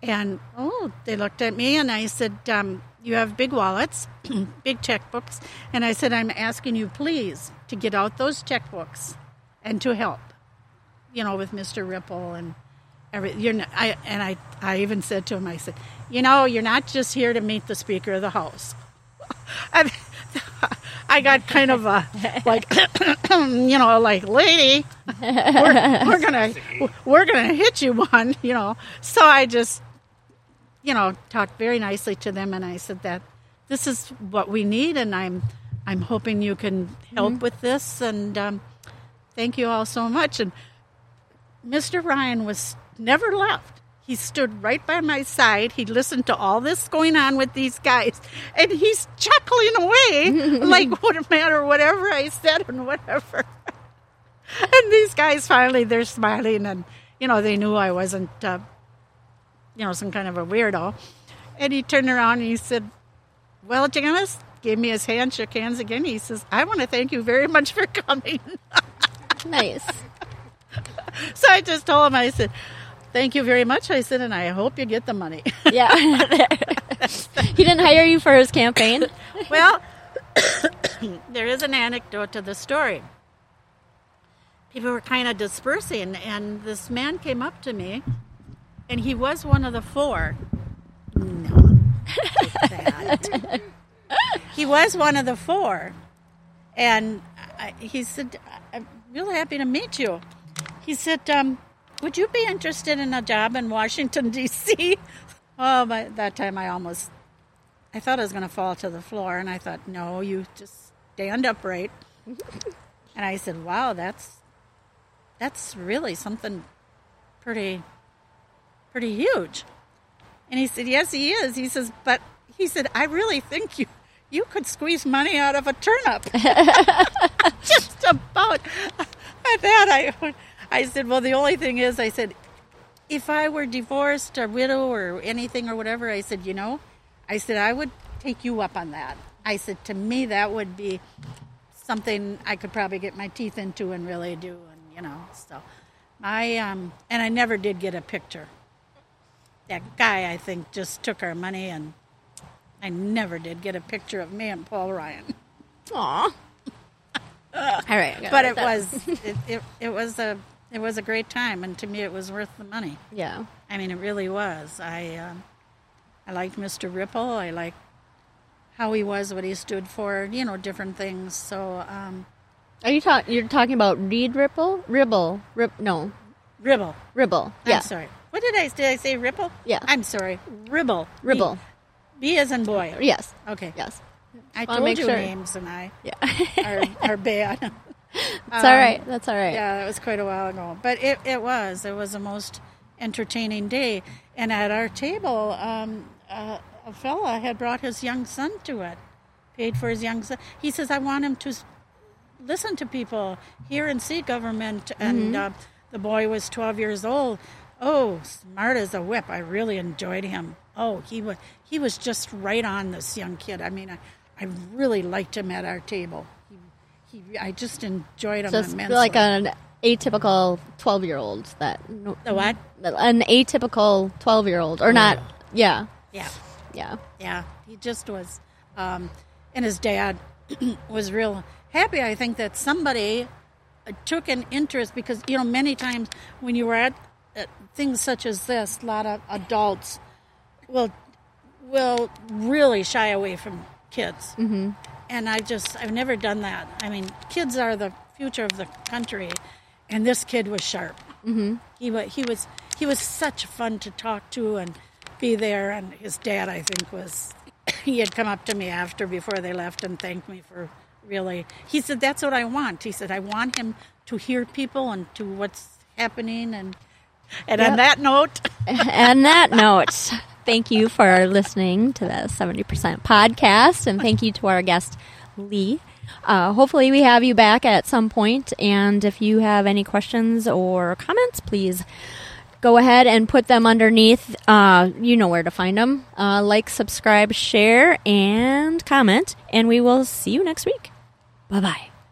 And oh, they looked at me and I said, um, You have big wallets, big checkbooks. And I said, I'm asking you, please, to get out those checkbooks and to help, you know, with Mr. Ripple and every. You're not, I, and I, I even said to him, I said, You know, you're not just here to meet the Speaker of the House. I, I got kind of a like, you know, like lady, we're, we're gonna we're gonna hit you one, you know. So I just, you know, talked very nicely to them, and I said that this is what we need, and I'm I'm hoping you can help with this, and um, thank you all so much. And Mr. Ryan was never left. He stood right by my side. He listened to all this going on with these guys, and he's chuckling away like what a matter whatever I said and whatever. and these guys finally they're smiling, and you know they knew I wasn't, uh, you know, some kind of a weirdo. And he turned around and he said, "Well, Janice." Gave me his hand, shook hands again. He says, I want to thank you very much for coming. Nice. so I just told him, I said, Thank you very much. I said, and I hope you get the money. Yeah. he didn't hire you for his campaign. well, there is an anecdote to the story. People were kind of dispersing, and this man came up to me, and he was one of the four. No, he was one of the four, and I, he said, "I'm real happy to meet you." He said, um, "Would you be interested in a job in Washington D.C.?" Oh, by that time I almost I thought I was going to fall to the floor, and I thought, no, you just stand upright. and I said, wow, that's that's really something pretty pretty huge. And he said, yes, he is. He says, but he said, I really think you you could squeeze money out of a turnip. just about. At that, I I said, well, the only thing is, I said, if I were divorced or widow or anything or whatever, I said, you know, I said, I would take you up on that. I said, to me, that would be something I could probably get my teeth into and really do. And, you know, so I, um, and I never did get a picture. That guy, I think, just took our money and I never did get a picture of me and Paul Ryan. Aw. All right. But it that. was, it, it, it was a, it was a great time. And to me, it was worth the money. Yeah. I mean, it really was. I um, I liked Mr. Ripple. I liked how he was, what he stood for, you know, different things. So, um, Are you talking? You're talking about Reid Ripple? Ribble? Rip? No, Ribble. Ribble. I'm Yeah. sorry. What did I did I say? Ripple? Yeah. I'm sorry. Ribble. Ribble. B, B as in boy. Yes. Okay. Yes. I wanna told make you sure. names and I Yeah. are, are bad. It's all right. That's all right. Yeah, that was quite a while ago. But it, it was. It was the most entertaining day. And at our table, um, uh, a fella had brought his young son to it, paid for his young son. He says, I want him to listen to people, hear and see government. And uh, the boy was 12 years old. Oh, smart as a whip. I really enjoyed him. Oh, he was, he was just right on this young kid. I mean, I, I really liked him at our table. He, he, I just enjoyed him Just immensely. like an atypical twelve-year-old. That The what? An atypical twelve-year-old, or not? Yeah. Yeah, Yeah. yeah. He just was, um, and his dad was real happy. I think that somebody uh, took an interest because you know many times when you were at, at things such as this, a lot of adults will will really shy away from kids. Mm-hmm. And I just I've never done that. I mean, kids are the future of the country, and this kid was sharp. Mm-hmm. He was he was he was such fun to talk to and be there. And his dad, I think, was he had come up to me after before they left and thanked me for really. He said, "That's what I want." He said, "I want him to hear people and to what's happening." And and on that note, and that note, thank you for listening to the 70% podcast, and thank you to our guest, Lee. Uh, hopefully, we have you back at some point. point, and if you have any questions or comments, please go ahead and put them underneath. Uh, you know where to find them. Uh, like, subscribe, share, and comment, and we will see you next week. Bye bye.